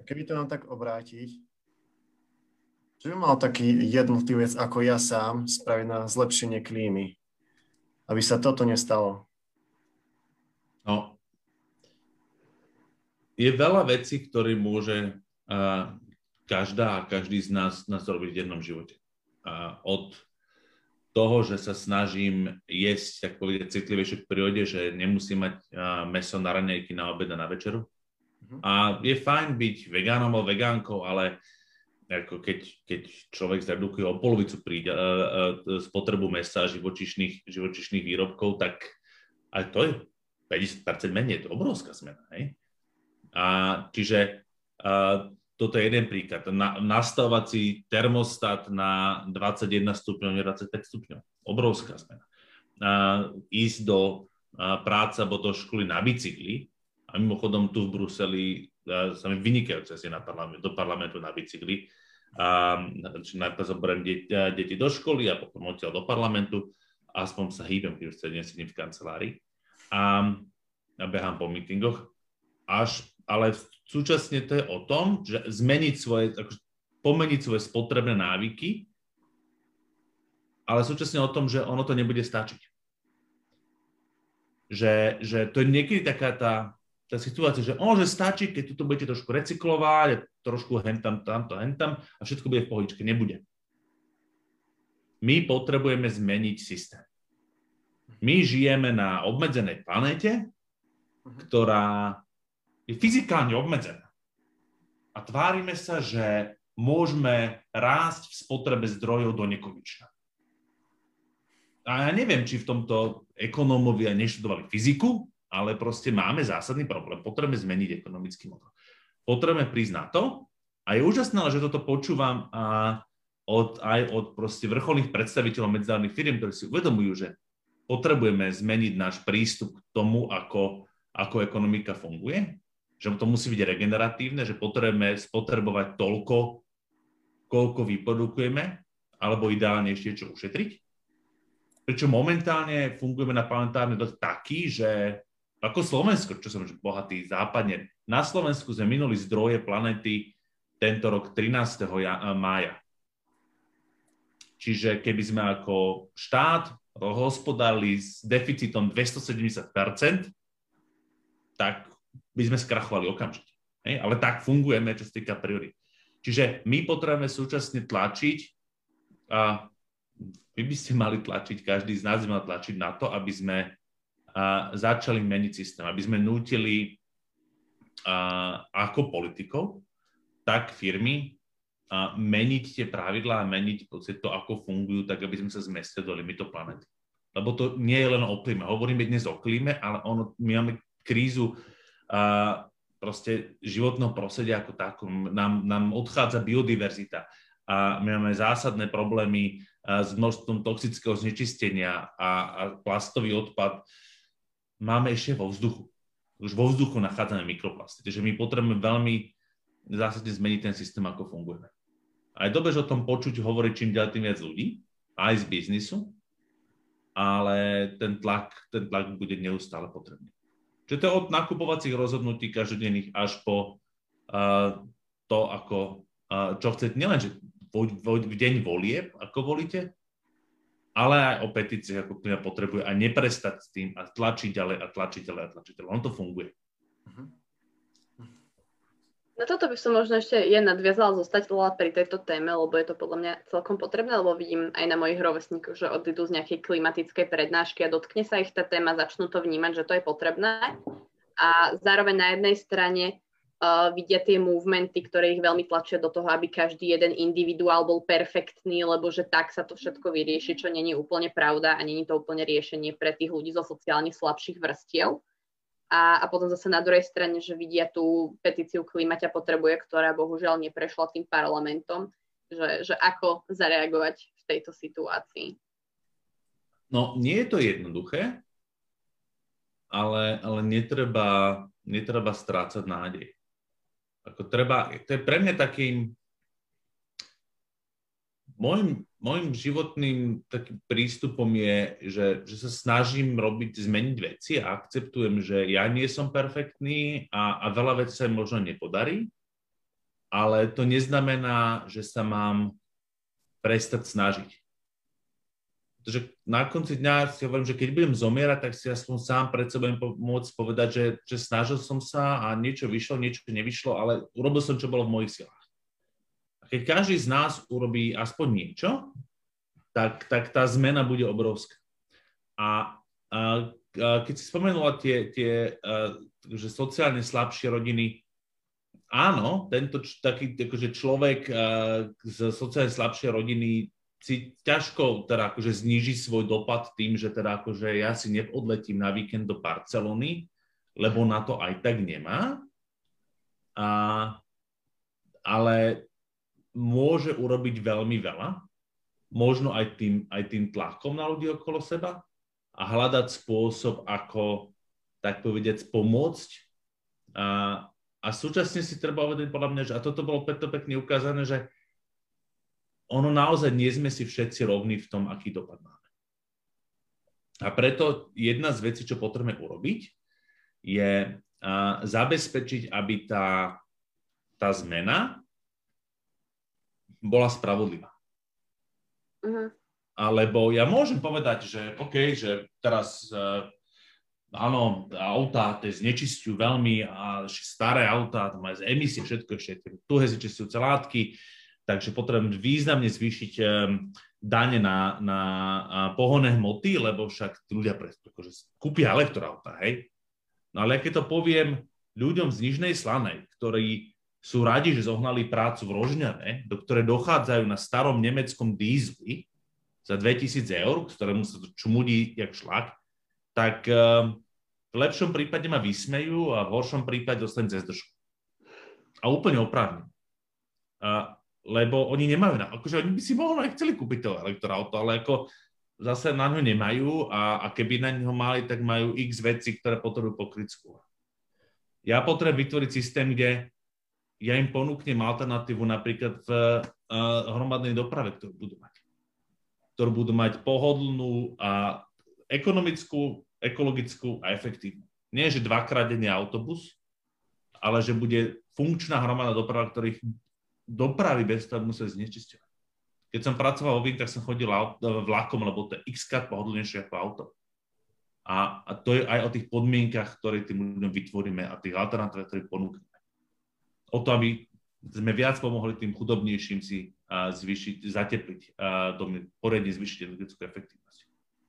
Keby to nám tak obrátiť, čo by mal taký jednotlivec ako ja sám spraviť na zlepšenie klímy, aby sa toto nestalo? No, je veľa vecí, ktoré môže každá a každý z nás, nás robiť v jednom živote. Od toho, že sa snažím jesť, tak povedať, citlivejšie k prírode, že nemusím mať uh, meso na raňajky, na obed a na večeru. Uh-huh. A je fajn byť vegánom alebo vegánkou, ale ako keď, keď človek zredukuje o polovicu príde, uh, uh, spotrebu mesa a živočišných, živočišných výrobkov, tak aj to je 50% menej, to je obrovská zmena. Hej? A čiže a, toto je jeden príklad. Na, nastavovať si termostat na 21 stupňov, 25 stupňov. Obrovská zmena. A, ísť do a, práce alebo do školy na bicykli. A mimochodom tu v Bruseli a, sa mi vynikajúce si na parlament, do parlamentu na bicykli. A, najprv zoberiem deti, deti do školy a potom odtiaľ do parlamentu. Aspoň sa hýbem, keď už sedím v kancelárii a, a behám po mítingoch, až, ale súčasne to je o tom, že zmeniť svoje, akože, pomeniť svoje spotrebné návyky, ale súčasne o tom, že ono to nebude stačiť. Že, že to je niekedy taká tá, tá situácia, že ono, že stačí, keď tu budete trošku recyklovať, trošku hentam, tamto, hentam a všetko bude v pohodičke. Nebude. My potrebujeme zmeniť systém. My žijeme na obmedzenej planete, mhm. ktorá je fyzikálne obmedzená. A tvárime sa, že môžeme rásť v spotrebe zdrojov do nekonečna. A ja neviem, či v tomto ekonómovia neštudovali fyziku, ale proste máme zásadný problém. Potrebujeme zmeniť ekonomický model. Potrebujeme prísť na to a je úžasné, že toto počúvam a od, aj od proste vrcholných predstaviteľov medzinárodných firm, ktorí si uvedomujú, že potrebujeme zmeniť náš prístup k tomu, ako, ako ekonomika funguje, že to musí byť regeneratívne, že potrebujeme spotrebovať toľko, koľko vyprodukujeme, alebo ideálne ešte čo ušetriť. Pričom momentálne fungujeme na planetárne dosť taký, že ako Slovensko, čo som bohatý západne, na Slovensku sme minuli zdroje planety tento rok 13. mája. Čiže keby sme ako štát hospodárili s deficitom 270% tak by sme skrachovali okamžite. Hej? Ale tak fungujeme, čo sa týka priorit. Čiže my potrebujeme súčasne tlačiť a vy by ste mali tlačiť, každý z nás by mal tlačiť na to, aby sme a, začali meniť systém, aby sme nútili a, ako politikov, tak firmy a meniť tie pravidlá a meniť to, ako fungujú, tak aby sme sa zmestili do limitu planety. Lebo to nie je len o klíme. Hovoríme dnes o klíme, ale ono, my máme krízu a proste životného prostredia ako takom. Nám, nám odchádza biodiverzita a my máme zásadné problémy s množstvom toxického znečistenia a, a plastový odpad máme ešte vo vzduchu. Už vo vzduchu nachádzame mikroplasty. Takže my potrebujeme veľmi zásadne zmeniť ten systém, ako fungujeme. A je dobre, že o tom počuť hovoriť čím ďalej tým viac ľudí, aj z biznisu, ale ten tlak, ten tlak bude neustále potrebný. Čiže to je od nakupovacích rozhodnutí každodenných až po uh, to, ako, uh, čo chcete, nielen, že v, v, v deň volieb, ako volíte, ale aj o petíciách, ako klient potrebuje a neprestať s tým a tlačiť ďalej a tlačiť ďalej a tlačiť ďalej. On to funguje. Uh-huh. Na toto by som možno ešte je nadviazala zostať pri tejto téme, lebo je to podľa mňa celkom potrebné, lebo vidím aj na mojich rovesníkoch, že odídu z nejakej klimatickej prednášky a dotkne sa ich tá téma, začnú to vnímať, že to je potrebné. A zároveň na jednej strane uh, vidia tie movementy, ktoré ich veľmi tlačia do toho, aby každý jeden individuál bol perfektný, lebo že tak sa to všetko vyrieši, čo není úplne pravda a není to úplne riešenie pre tých ľudí zo sociálne slabších vrstiev a, a potom zase na druhej strane, že vidia tú petíciu Klimaťa potrebuje, ktorá bohužiaľ neprešla tým parlamentom, že, že ako zareagovať v tejto situácii. No, nie je to jednoduché, ale, ale netreba, netreba strácať nádej. Ako treba, to je pre mňa takým môjim, môjim životným takým prístupom je, že, že sa snažím robiť, zmeniť veci a akceptujem, že ja nie som perfektný a, a veľa vecí sa možno nepodarí, ale to neznamená, že sa mám prestať snažiť. Pretože na konci dňa si hovorím, že keď budem zomierať, tak si aspoň sám pred sebou môcť povedať, že, že snažil som sa a niečo vyšlo, niečo nevyšlo, ale urobil som, čo bolo v mojich silách. Keď každý z nás urobí aspoň niečo, tak, tak tá zmena bude obrovská. A, a, a keď si spomenula tie, tie a, že sociálne slabšie rodiny, áno, tento taký akože človek a, z sociálne slabšej rodiny si ťažko teda akože zniží svoj dopad tým, že teda akože ja si neodletím na víkend do Barcelony, lebo na to aj tak nemá. A, ale môže urobiť veľmi veľa, možno aj tým, aj tým tlakom na ľudí okolo seba a hľadať spôsob, ako, tak povedať, pomôcť. A, a súčasne si treba uvedieť podľa mňa, že a toto bolo preto pekne ukázané, že ono naozaj nie sme si všetci rovní v tom, aký dopad máme. A preto jedna z vecí, čo potrebujeme urobiť, je a, zabezpečiť, aby tá, tá zmena bola spravodlivá. Uh-huh. Alebo ja môžem povedať, že OK, že teraz uh, áno, autá tie znečistujú veľmi a staré autá, to majú emisie, všetko ešte tuhé znečistujúce látky, takže potrebujem významne zvýšiť um, dane na, na pohonné hmoty, lebo však ľudia pre, akože, kúpia elektroauta, hej. No ale keď to poviem ľuďom z Nižnej Slanej, ktorí sú radi, že zohnali prácu v Rožňane, do ktoré dochádzajú na starom nemeckom dízli za 2000 eur, ktorému sa to čumudí jak šlak, tak uh, v lepšom prípade ma vysmejú a v horšom prípade dostanem cez držku. A úplne oprávne. Uh, lebo oni nemajú, na, akože oni by si mohli aj chceli kúpiť to elektroauto, ale ako zase na ňo nemajú a, a keby na ňo mali, tak majú x veci, ktoré potrebujú pokryť skôr. Ja potrebujem vytvoriť systém, kde ja im ponúknem alternatívu napríklad v uh, hromadnej doprave, ktorú budú mať. Ktorú budú mať pohodlnú a ekonomickú, ekologickú a efektívnu. Nie, že dvakrát denne autobus, ale že bude funkčná hromadná doprava, ktorých dopravy bez toho museli znečisťovať. Keď som pracoval vo tak som chodil vlakom, lebo to je x krát pohodlnejšie ako auto. A, a to je aj o tých podmienkach, ktoré tým ľuďom vytvoríme a tých alternatívach, ktoré ponúkneme o to, aby sme viac pomohli tým chudobnejším si zvýšiť, zatepliť domy, poriadne zvýšiť energetickú efektívnosť.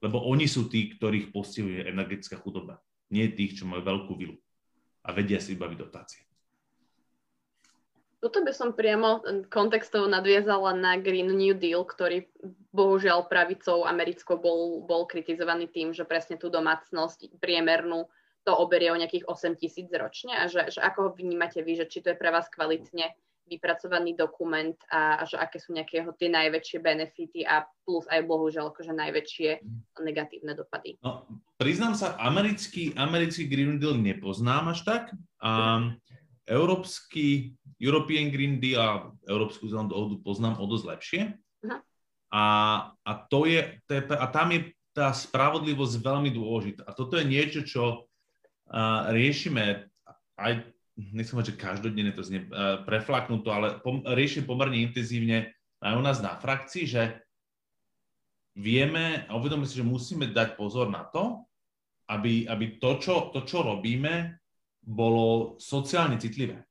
Lebo oni sú tí, ktorých postihuje energetická chudoba. Nie tých, čo majú veľkú vilu a vedia si vybaviť dotácie. Toto by som priamo kontextov nadviazala na Green New Deal, ktorý bohužiaľ pravicou americkou bol, bol kritizovaný tým, že presne tú domácnosť priemernú to oberie o nejakých 8 tisíc ročne a že, že ako ho vnímate vy, že či to je pre vás kvalitne vypracovaný dokument a, a že aké sú nejaké jeho tie najväčšie benefity a plus aj bohužiaľ akože najväčšie negatívne dopady. No, priznám sa, americký, americký Green Deal nepoznám až tak. Um, európsky European Green Deal a Európsku zelenú dohodu poznám o dosť lepšie. Uh-huh. A, a, to je, to je, a tam je tá spravodlivosť veľmi dôležitá. A toto je niečo, čo uh, riešime aj, nechcem že každodenne to znie uh, preflaknuto, ale pom- riešime pomerne intenzívne aj u nás na frakcii, že vieme a uvedomíme si, že musíme dať pozor na to, aby, aby to, čo, to, čo robíme, bolo sociálne citlivé.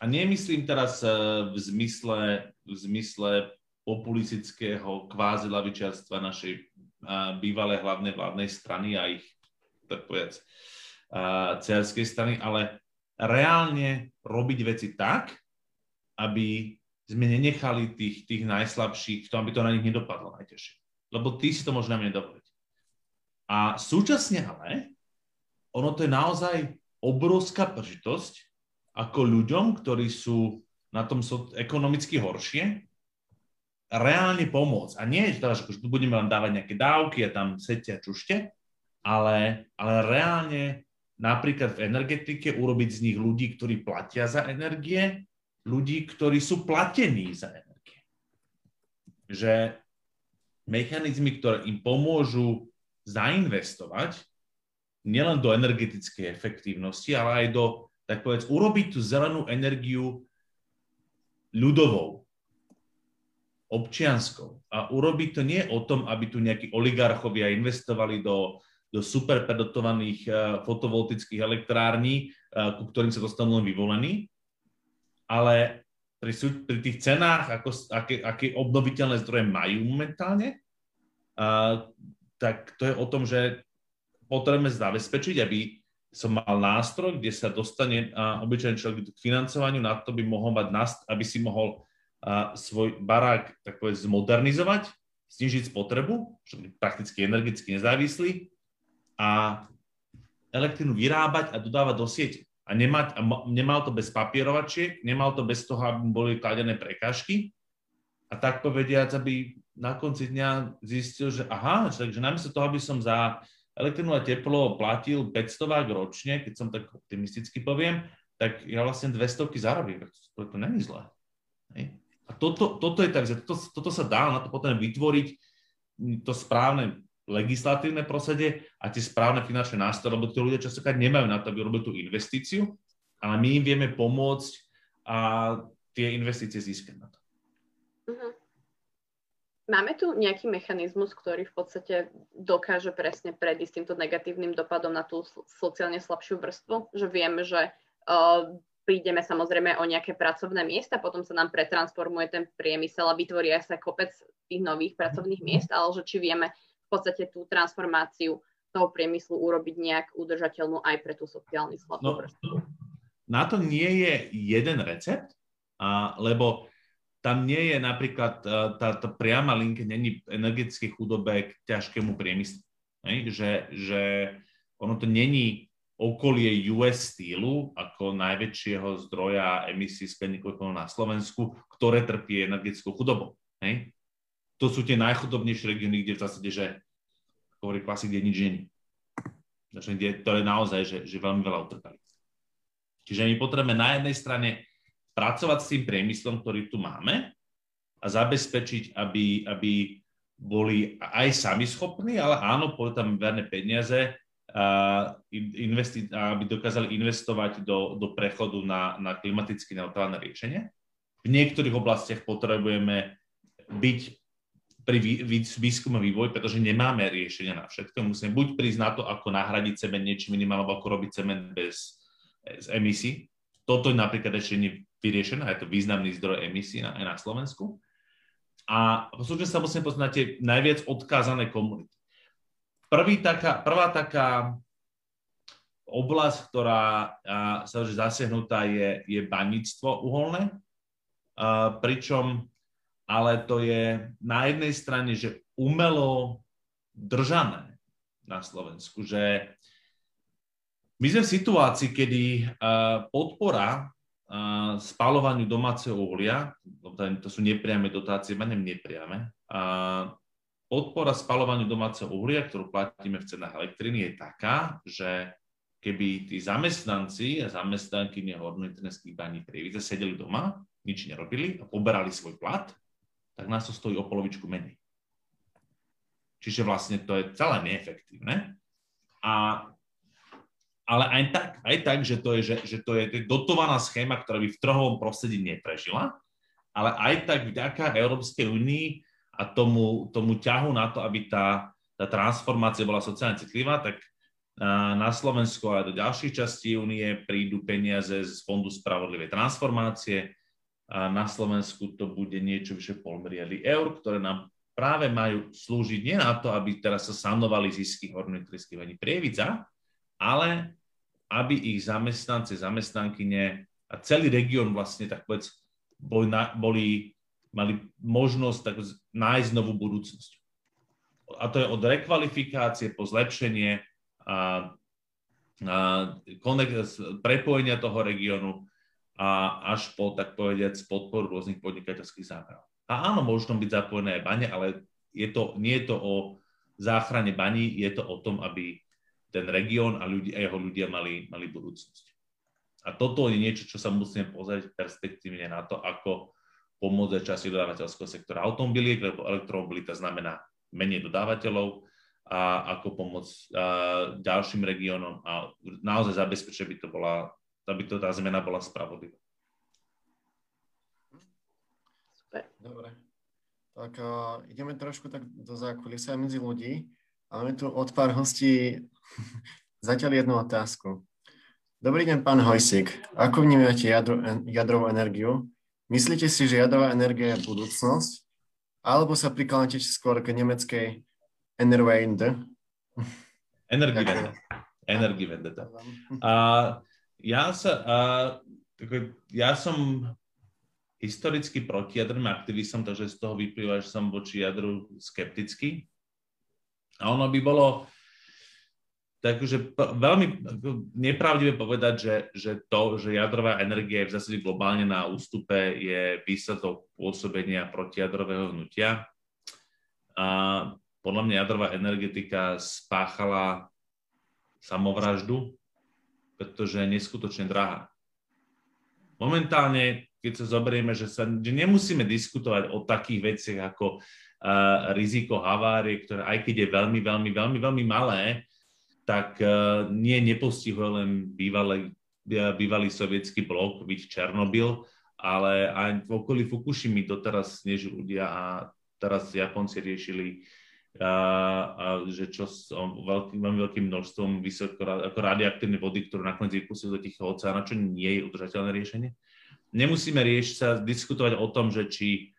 A nemyslím teraz v zmysle, v zmysle populistického kvázi lavičiarstva našej bývalej hlavnej vládnej strany a ich tak povedať, cerskej strany, ale reálne robiť veci tak, aby sme nenechali tých, tých najslabších v tom, aby to na nich nedopadlo najtežšie. Lebo tí si to možno nedovoliť. A súčasne ale, ono to je naozaj obrovská príležitosť ako ľuďom, ktorí sú na tom so, ekonomicky horšie, reálne pomôcť. A nie, že teraz, že tu budeme len dávať nejaké dávky a tam sete a čušte, ale, ale reálne napríklad v energetike urobiť z nich ľudí, ktorí platia za energie, ľudí, ktorí sú platení za energie. Že mechanizmy, ktoré im pomôžu zainvestovať nielen do energetickej efektívnosti, ale aj do, tak povedz, urobiť tú zelenú energiu ľudovou, občianskou. A urobiť to nie o tom, aby tu nejakí oligarchovia investovali do, do super predotovaných uh, fotovoltických elektrární, uh, ku ktorým sa dostanú len vyvolení, ale pri, pri tých cenách, ako, aké, aké obnoviteľné zdroje majú momentálne, uh, tak to je o tom, že potrebujeme zabezpečiť, aby som mal nástroj, kde sa dostane uh, obyčajný človek k financovaniu, na to by mohol mať, nást- aby si mohol a svoj barák tak povedz, zmodernizovať, snižiť spotrebu, že prakticky energeticky nezávislý a elektrínu vyrábať a dodávať do siete. A, nemať, a nemal to bez papierovačiek, nemal to bez toho, aby boli kladené prekážky. A tak povediac, aby na konci dňa zistil, že aha, takže namiesto toho, aby som za elektrínu a teplo platil 500 ročne, keď som tak optimisticky poviem, tak ja vlastne 200 zarobím. To, to není zlé. A toto, toto je tak, toto, toto sa dá, na to potom vytvoriť to správne legislatívne prostredie a tie správne finančné nástroje, lebo tí ľudia častokrát nemajú na to, aby robili tú investíciu, ale my im vieme pomôcť a tie investície získať na to. Uh-huh. Máme tu nejaký mechanizmus, ktorý v podstate dokáže presne predísť týmto negatívnym dopadom na tú sociálne slabšiu vrstvu? Že vieme, že uh, prídeme samozrejme o nejaké pracovné miesta, potom sa nám pretransformuje ten priemysel a vytvoria sa kopec tých nových pracovných miest, ale že či vieme podstate tú transformáciu toho priemyslu urobiť nejak udržateľnú aj pre tú sociálny slabú no, Na to nie je jeden recept, a, lebo tam nie je napríklad e, tá, tá priama linka, není energetickej chudobe k ťažkému priemyslu. Že, že ono to není okolie US Steelu ako najväčšieho zdroja emisí skleníkových na Slovensku, ktoré trpí energetickou chudobou. Hej? To sú tie najchudobnejšie regióny, kde v zásade, že hovorí klasik, kde nič není. Kde to je naozaj, že, že veľmi veľa utrpeli. Čiže my potrebujeme na jednej strane pracovať s tým priemyslom, ktorý tu máme a zabezpečiť, aby, aby boli aj sami schopní, ale áno, pôjdu tam verné peniaze investi- aby dokázali investovať do, do prechodu na, na klimaticky neutrálne riešenie. V niektorých oblastiach potrebujeme byť pri výskume vývoj, pretože nemáme riešenia na všetko. Musíme buď prísť na to, ako nahradiť cement niečím iným, alebo ako robiť cement bez, bez emisí. Toto je napríklad ešte nevyriešené, je to významný zdroj emisí na, aj na Slovensku. A postupne sa musíme poznať na tie najviac odkázané komunity. Prvý taká, prvá taká oblasť, ktorá sa zasiahnutá, je, je baníctvo uholné, pričom ale to je na jednej strane, že umelo držané na Slovensku, že my sme v situácii, kedy podpora spalovaniu domáceho uhlia, to sú nepriame dotácie, menem nepriame, podpora spalovaniu domáceho uhlia, ktorú platíme v cenách elektriny, je taká, že keby tí zamestnanci a zamestnanky hornointenských baní Prievidze sedeli doma, nič nerobili a poberali svoj plat, tak nás to stojí o polovičku menej. Čiže vlastne to je celé neefektívne. A, ale aj tak, aj tak, že to je, že, že to je dotovaná schéma, ktorá by v trhovom prostredí neprežila, ale aj tak vďaka Európskej únii a tomu, tomu ťahu na to, aby tá, tá transformácia bola sociálne citlivá, tak na Slovensku a do ďalších častí únie prídu peniaze z Fondu spravodlivej transformácie. A na Slovensku to bude niečo vyše pol miliardy eur, ktoré nám práve majú slúžiť nie na to, aby teraz sa sanovali zisky hornointrických ani Prievidza, ale aby ich zamestnanci, zamestnankyne a celý región vlastne tak povedz, boli, boli mali možnosť tak nájsť novú budúcnosť. A to je od rekvalifikácie po zlepšenie a, a konekt, prepojenia toho regiónu a až po, tak povediať, podporu rôznych podnikateľských zámerov. A áno, môžu tam byť zapojené aj bane, ale je to, nie je to o záchrane baní, je to o tom, aby ten región a, ľudí, a jeho ľudia mali, mali budúcnosť. A toto je niečo, čo sa musíme pozrieť perspektívne na to, ako pomôcť časti dodávateľského sektora automobiliek, lebo elektromobilita znamená menej dodávateľov a ako pomôcť ďalším regiónom a naozaj zabezpečiť, aby to bola, aby to tá zmena bola spravodlivá. Dobre. Tak uh, ideme trošku tak do zákulisia medzi ľudí. Máme tu od pár hostí zatiaľ jednu otázku. Dobrý deň, pán Hojsik. Ako vnímate jadro, jadrovú energiu? Myslíte si, že jadrová energia je budúcnosť? Alebo sa prikladáte skôr k nemeckej Energiewende? Energiewende. Energiewende. A ja sa, a, ja som historicky jadrným aktivistom, takže z toho vyplýva, že som voči jadru skeptický. A ono by bolo Takže veľmi nepravdivé povedať, že, že to, že jadrová energia je v zásade globálne na ústupe, je výsledok pôsobenia protijadrového hnutia. A podľa mňa jadrová energetika spáchala samovraždu, pretože je neskutočne drahá. Momentálne, keď sa zoberieme, že, sa, že nemusíme diskutovať o takých veciach ako uh, riziko havárie, ktoré aj keď je veľmi, veľmi, veľmi, veľmi malé, tak e, nie nepostihuje len bývalý, bývalý sovietský blok, byť Černobyl, ale aj v okolí Fukushimy doteraz sneží ľudia a teraz Japonci riešili, a, a, že čo s veľkým, veľmi veľkým množstvom vysoko, ako radioaktívnej vody, ktorú nakoniec vypustili do Tichého oceána, čo nie je udržateľné riešenie. Nemusíme riešiť sa, diskutovať o tom, že či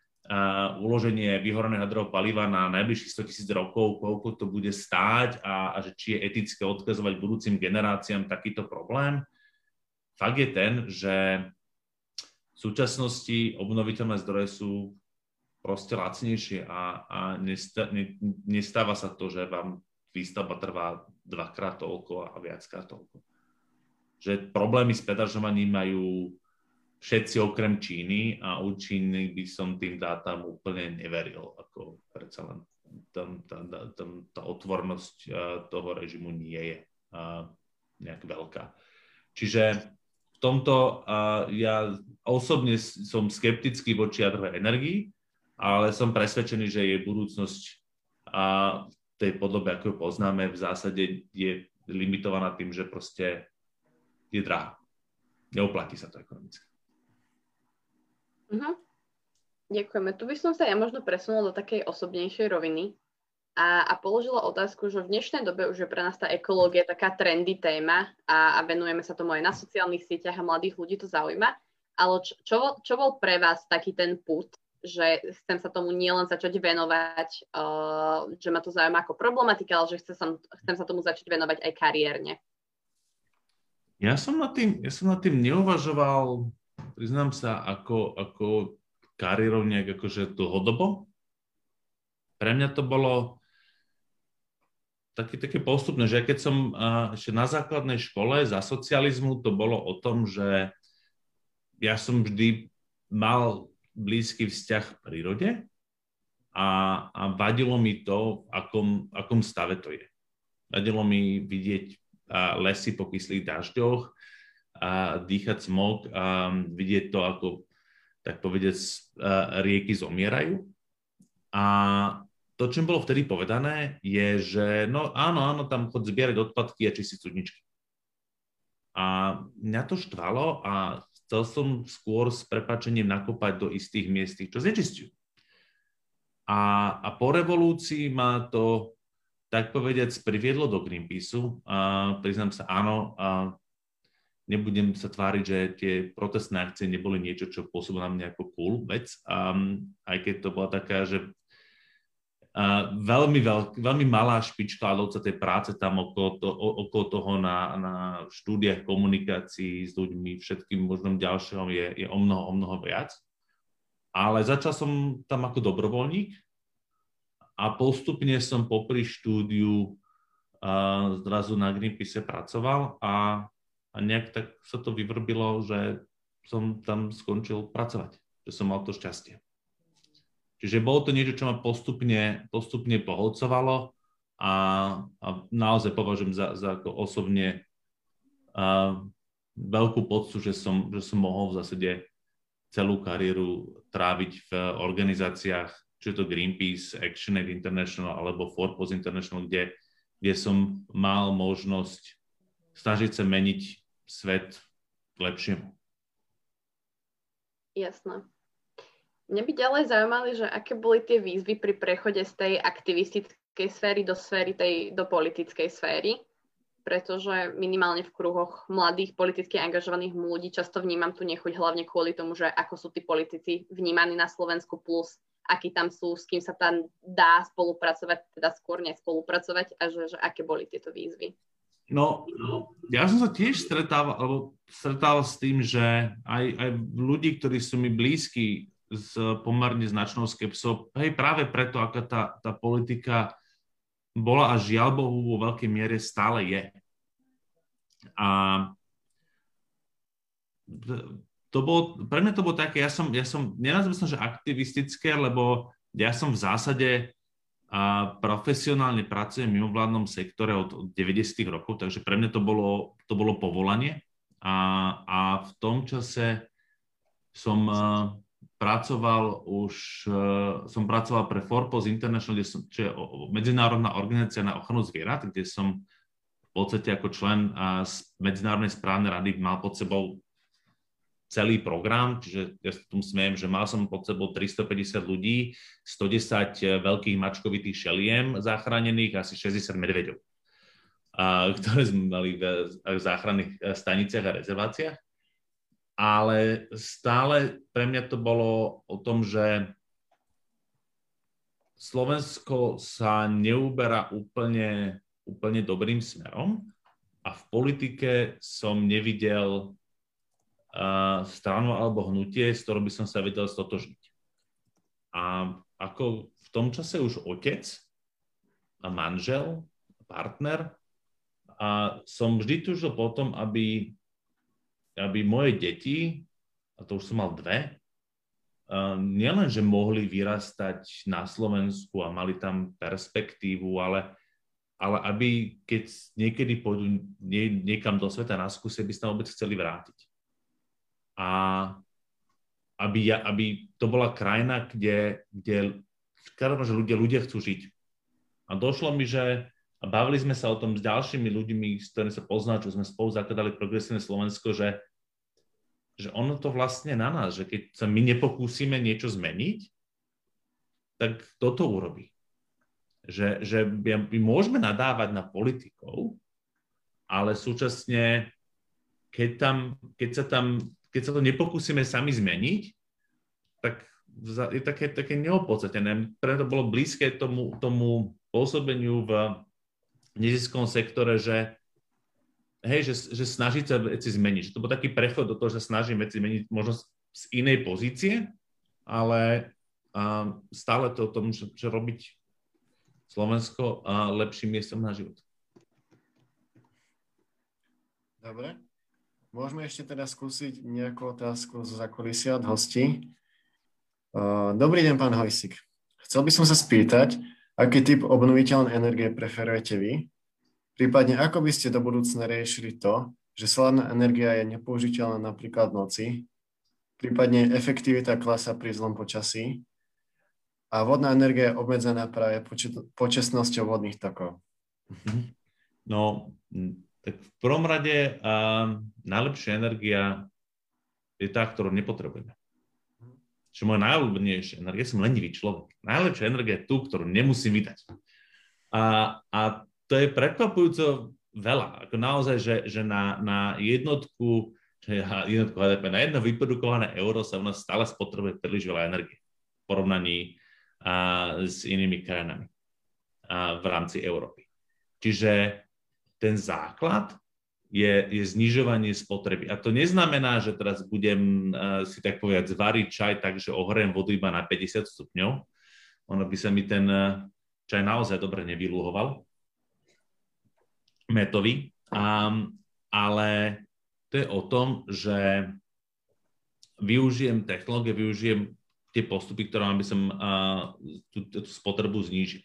uloženie vyhoreného jadrového paliva na najbližších 100 tisíc rokov, koľko to bude stáť a, a že či je etické odkazovať budúcim generáciám takýto problém. Fakt je ten, že v súčasnosti obnoviteľné zdroje sú proste lacnejšie a, a nestá, ne, nestáva sa to, že vám výstavba trvá dvakrát toľko a viackrát toľko. Že problémy s pedažovaním majú všetci okrem Číny a u Číny by som tým dátam úplne neveril, ako predsa len tam, tam, tam, tá otvornosť toho režimu nie je nejak veľká. Čiže v tomto ja osobne som skeptický voči jadrovej energii, ale som presvedčený, že jej budúcnosť a v tej podobe, ako ju poznáme, v zásade je limitovaná tým, že proste je drahá. Neoplatí sa to ekonomicky. Uh-huh. Ďakujeme. Tu by som sa ja možno presunula do takej osobnejšej roviny a, a položila otázku, že v dnešnej dobe už je pre nás tá ekológia taká trendy téma a, a venujeme sa tomu aj na sociálnych sieťach a mladých ľudí to zaujíma. Ale čo, čo, čo bol pre vás taký ten put, že chcem sa tomu nielen začať venovať, uh, že ma to zaujíma ako problematika, ale že chcem sa, chcem sa tomu začať venovať aj kariérne? Ja som nad tým, ja som nad tým neuvažoval priznám sa, ako, ako kariérov nejak akože dlhodobo. Pre mňa to bolo také, také postupné, že keď som uh, ešte na základnej škole za socializmu, to bolo o tom, že ja som vždy mal blízky vzťah k prírode a, a vadilo mi to, v akom, akom stave to je. Vadilo mi vidieť uh, lesy po kyslých dažďoch, a dýchať smog a vidieť to, ako tak povedať, rieky zomierajú. A to, čo bolo vtedy povedané, je, že no áno, áno, tam chod zbierať odpadky a čistiť studničky. A mňa to štvalo a chcel som skôr s prepačením nakopať do istých miest, čo znečistujú. A, a po revolúcii ma to, tak povediac, priviedlo do Greenpeaceu. A priznám sa, áno, a nebudem sa tváriť, že tie protestné akcie neboli niečo, čo pôsobilo na mňa ako cool vec, um, aj keď to bola taká, že veľmi, veľk, veľmi malá špička ľadovca tej práce tam okolo, to, okolo toho na, na štúdiách komunikácií s ľuďmi, všetkým možnom ďalším je, je o mnoho, o mnoho viac. Ale začal som tam ako dobrovoľník a postupne som popri štúdiu uh, zrazu na Greenpeace pracoval a a nejak tak sa to vyvrbilo, že som tam skončil pracovať, že som mal to šťastie. Čiže bolo to niečo, čo ma postupne, postupne poholcovalo a, a naozaj považujem za, za ako osobne a, veľkú poctu, že som, že som mohol v zásade celú kariéru tráviť v organizáciách, či je to Greenpeace, ActionAid International alebo Forpos International, kde, kde som mal možnosť snažiť sa meniť svet k lepšiemu. Jasné. Mňa by ďalej zaujímali, že aké boli tie výzvy pri prechode z tej aktivistickej sféry do sféry tej, do politickej sféry, pretože minimálne v kruhoch mladých politicky angažovaných ľudí často vnímam tu nechuť hlavne kvôli tomu, že ako sú tí politici vnímaní na Slovensku plus akí tam sú, s kým sa tam dá spolupracovať, teda skôr nespolupracovať a že, že aké boli tieto výzvy. No, ja som sa tiež stretával, alebo stretával s tým, že aj, aj ľudí, ktorí sú mi blízki s pomerne značnou skepsou, hej, práve preto, aká tá, tá politika bola a žiaľ Bohu vo veľkej miere stále je. A to bolo, pre mňa to bolo také, ja som, ja som nenazval som, že aktivistické, lebo ja som v zásade a profesionálne pracujem v mimovládnom sektore od, od 90. rokov, takže pre mňa to bolo, to bolo povolanie a, a v tom čase som pracoval už, uh, som pracoval pre Forpos International, kde som, čo je medzinárodná organizácia na ochranu zvierat, kde som v podstate ako člen Medzinárodnej správnej rady mal pod sebou celý program, čiže ja sa tomu smiem, že mal som pod sebou 350 ľudí, 110 eh, veľkých mačkovitých šeliem zachránených, asi 60 medveďov, ktoré sme mali v, záchranných eh, staniciach a rezerváciách. Ale stále pre mňa to bolo o tom, že Slovensko sa neuberá úplne, úplne dobrým smerom a v politike som nevidel stranu alebo hnutie, s ktorou by som sa vedel stotožniť. A ako v tom čase už otec a manžel, partner, a som vždy túžil potom, aby, aby moje deti, a to už som mal dve, nielen, mohli vyrastať na Slovensku a mali tam perspektívu, ale, ale aby keď niekedy pôjdu nie, niekam do sveta na skúse, by sa vôbec chceli vrátiť a aby, aby to bola krajina, kde, kde že ľudia, ľudia chcú žiť. A došlo mi, že a bavili sme sa o tom s ďalšími ľuďmi, s ktorými sa poznali, čo sme spolu zakladali Progresívne Slovensko, že, že ono to vlastne na nás, že keď sa my nepokúsime niečo zmeniť, tak toto urobí. Že, že my môžeme nadávať na politikov, ale súčasne, keď, tam, keď sa tam keď sa to nepokúsime sami zmeniť, tak je také, také neopodstatnené. Preto bolo blízke tomu, tomu pôsobeniu v neziskom sektore, že hej, že, že snažiť sa veci zmeniť. Že to bol taký prechod do toho, že snažím veci zmeniť možno z inej pozície, ale a stále to o tom, že, že robiť Slovensko a lepším miestom na život. Dobre. Môžeme ešte teda skúsiť nejakú otázku zo zakulisia od hostí. Dobrý deň, pán Hojsik. Chcel by som sa spýtať, aký typ obnoviteľnej energie preferujete vy? Prípadne, ako by ste do budúcna riešili to, že solárna energia je nepoužiteľná napríklad v noci, prípadne efektivita klasa pri zlom počasí a vodná energia je obmedzená práve počasnosťou vodných tokov. Mhm. No, tak v prvom rade uh, najlepšia energia je tá, ktorú nepotrebujeme. Čiže moja najobľúbenejšia energia, som lenivý človek. Najlepšia energia je tú, ktorú nemusím vydať. A, a to je prekvapujúco veľa. Ako naozaj, že, že na, na jednotku, jednotku HDP, na jedno vyprodukované euro sa u nás stále spotrebuje príliš veľa energie v porovnaní a, s inými krajinami a, v rámci Európy. Čiže ten základ je, je znižovanie spotreby. A to neznamená, že teraz budem uh, si tak povedať zvariť čaj tak, že ohrejem vodu iba na 50 stupňov. Ono by sa mi ten uh, čaj naozaj dobre nevyluhoval. Metový. Um, ale to je o tom, že využijem technológie, využijem tie postupy, ktoré mám, by som uh, tú, tú spotrebu znížil.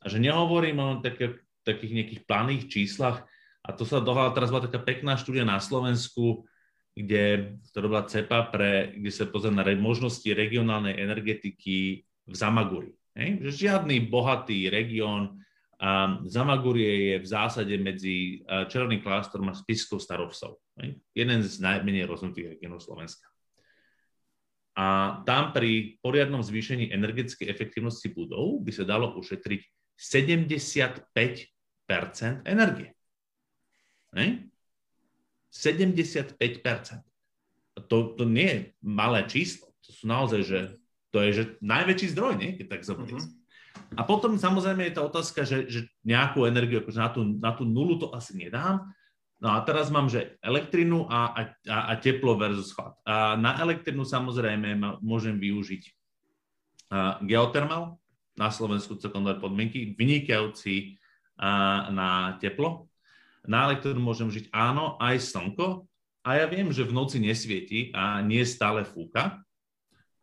A že nehovorím o také, takých nejakých planých číslach, a to sa dohľadá, teraz bola taká pekná štúdia na Slovensku, kde to robila CEPA, pre, kde sa pozrie na možnosti regionálnej energetiky v Zamaguri. Hej? Žiadny bohatý región, a Zamagurie je v zásade medzi Červeným klástorom a Spiskou starovsou. Hej? Jeden z najmenej rozvinutých regiónov Slovenska. A tam pri poriadnom zvýšení energetickej efektivnosti budov by sa dalo ušetriť 75% energie. Ne? 75 to, to nie je malé číslo. To sú naozaj, že to je že najväčší zdroj, nie? keď tak zoberiem. Uh-huh. A potom samozrejme je tá otázka, že, že nejakú energiu, akože na tú, na tú nulu to asi nedám, No a teraz mám, že elektrinu a, a, a teplo versus chlad. A na elektrinu samozrejme môžem využiť geotermal, na Slovensku celkom dobré podmienky, vynikajúci na teplo. Na elektrinu môžem žiť áno, aj slnko. A ja viem, že v noci nesvieti a nie stále fúka,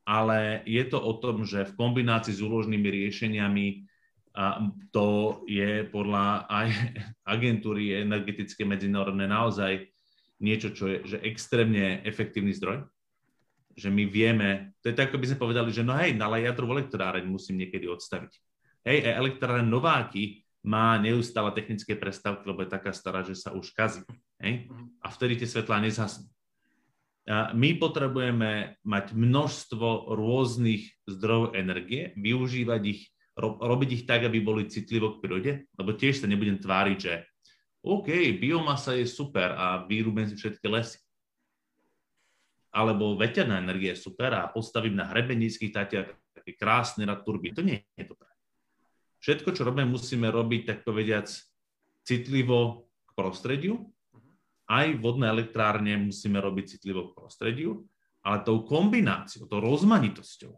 ale je to o tom, že v kombinácii s úložnými riešeniami a to je podľa aj agentúry energetické medzinárodné naozaj niečo, čo je že extrémne efektívny zdroj. Že my vieme, to je tak, ako by sme povedali, že no hej, ale jadrovú elektráreň musím niekedy odstaviť. Hej, aj elektráreň Nováky má neustále technické prestavky, lebo je taká stará, že sa už kazí. Hej? A vtedy tie svetlá nezhasnú. My potrebujeme mať množstvo rôznych zdrojov energie, využívať ich ro- robiť ich tak, aby boli citlivo k prírode, lebo tiež sa nebudem tváriť, že OK, biomasa je super a vyrúbem si všetky lesy. Alebo veterná energia je super a postavím na hrebenických tatiach také krásne na turby. To nie je dobré. Všetko, čo robíme, musíme robiť, tak povediac, citlivo k prostrediu. Aj vodné elektrárne musíme robiť citlivo k prostrediu, ale tou kombináciou, tou rozmanitosťou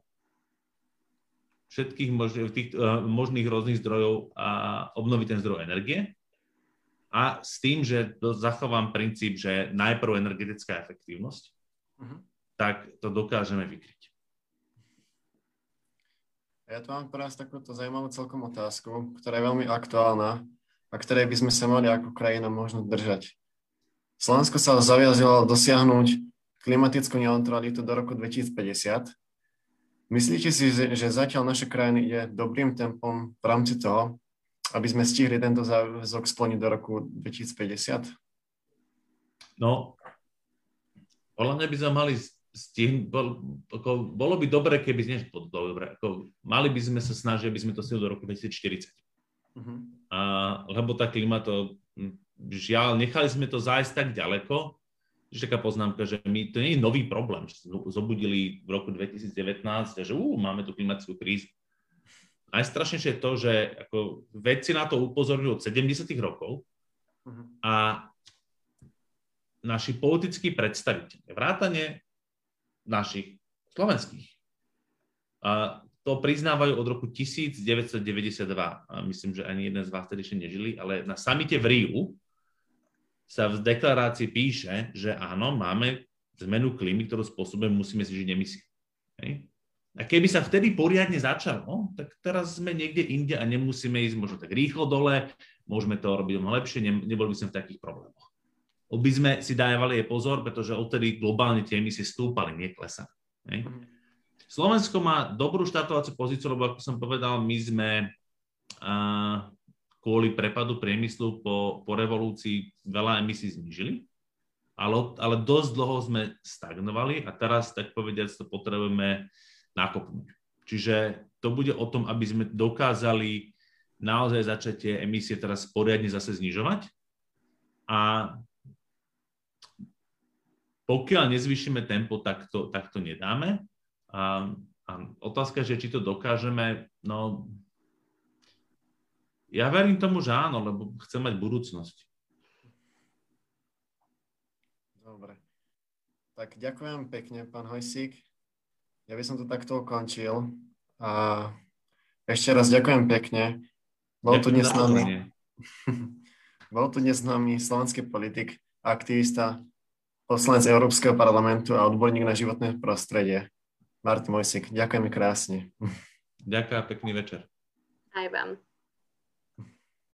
všetkých možných, tých, uh, možných rôznych zdrojov a obnoviť ten zdroj energie. A s tým, že zachovám princíp, že najprv energetická efektívnosť, uh-huh. tak to dokážeme vykryť. Ja tu mám pre vás takúto zaujímavú celkom otázku, ktorá je veľmi aktuálna a ktorej by sme sa mali ako krajina možno držať. Slovensko sa zaviazilo dosiahnuť klimatickú neutralitu do roku 2050 Myslíte si, že zatiaľ naša krajina ide dobrým tempom v rámci toho, aby sme stihli tento záväzok splniť do roku 2050? No, podľa mňa by sme mali stihnúť, bol, ako, bolo by dobre, keby, nie, dobre, ako, mali by sme sa snažiť, aby sme to stihli do roku 2040. Uh-huh. Mhm. A, lebo tá klima to, žiaľ, nechali sme to zájsť tak ďaleko, Ešte taká poznámka, že my, to nie je nový problém, že sme zobudili v roku 2019 a že ú, máme tu klimatickú krízu. Najstrašnejšie je to, že ako vedci na to upozorňujú od 70. rokov uh-huh. a naši politickí predstaviteľi, vrátane našich slovenských, a to priznávajú od roku 1992. A myslím, že ani jeden z vás tedy ešte nežili, ale na samite v Riu sa v deklarácii píše, že áno, máme zmenu klímy, ktorú spôsobom musíme si žiť emisie. A keby sa vtedy poriadne začalo, tak teraz sme niekde inde a nemusíme ísť možno tak rýchlo dole, môžeme to robiť lepšie, ne, neboli by sme v takých problémoch. By sme si dávali aj pozor, pretože odtedy globálne tie emisie stúpali, nie klesali. Hej? Mhm. Slovensko má dobrú štartovaciu pozíciu, lebo ako som povedal, my sme uh, kvôli prepadu priemyslu po, po revolúcii veľa emisí znižili, ale, ale dosť dlho sme stagnovali a teraz, tak povediac, to potrebujeme nakopnúť. Čiže to bude o tom, aby sme dokázali naozaj začať tie emisie teraz poriadne zase znižovať a pokiaľ nezvýšime tempo, tak to, tak to nedáme. A, a otázka, že či to dokážeme, no ja verím tomu, že áno, lebo chcem mať budúcnosť. Dobre. Tak ďakujem pekne, pán Hojsík. Ja by som to takto ukončil. A ešte raz ďakujem pekne. Bol tu dnes s nami, bol tu dnes s nami slovenský politik, aktivista, poslanec Európskeho parlamentu a odborník na životné prostredie. Martin Mojsik, ďakujem krásne. Ďakujem, pekný večer. Aj vám.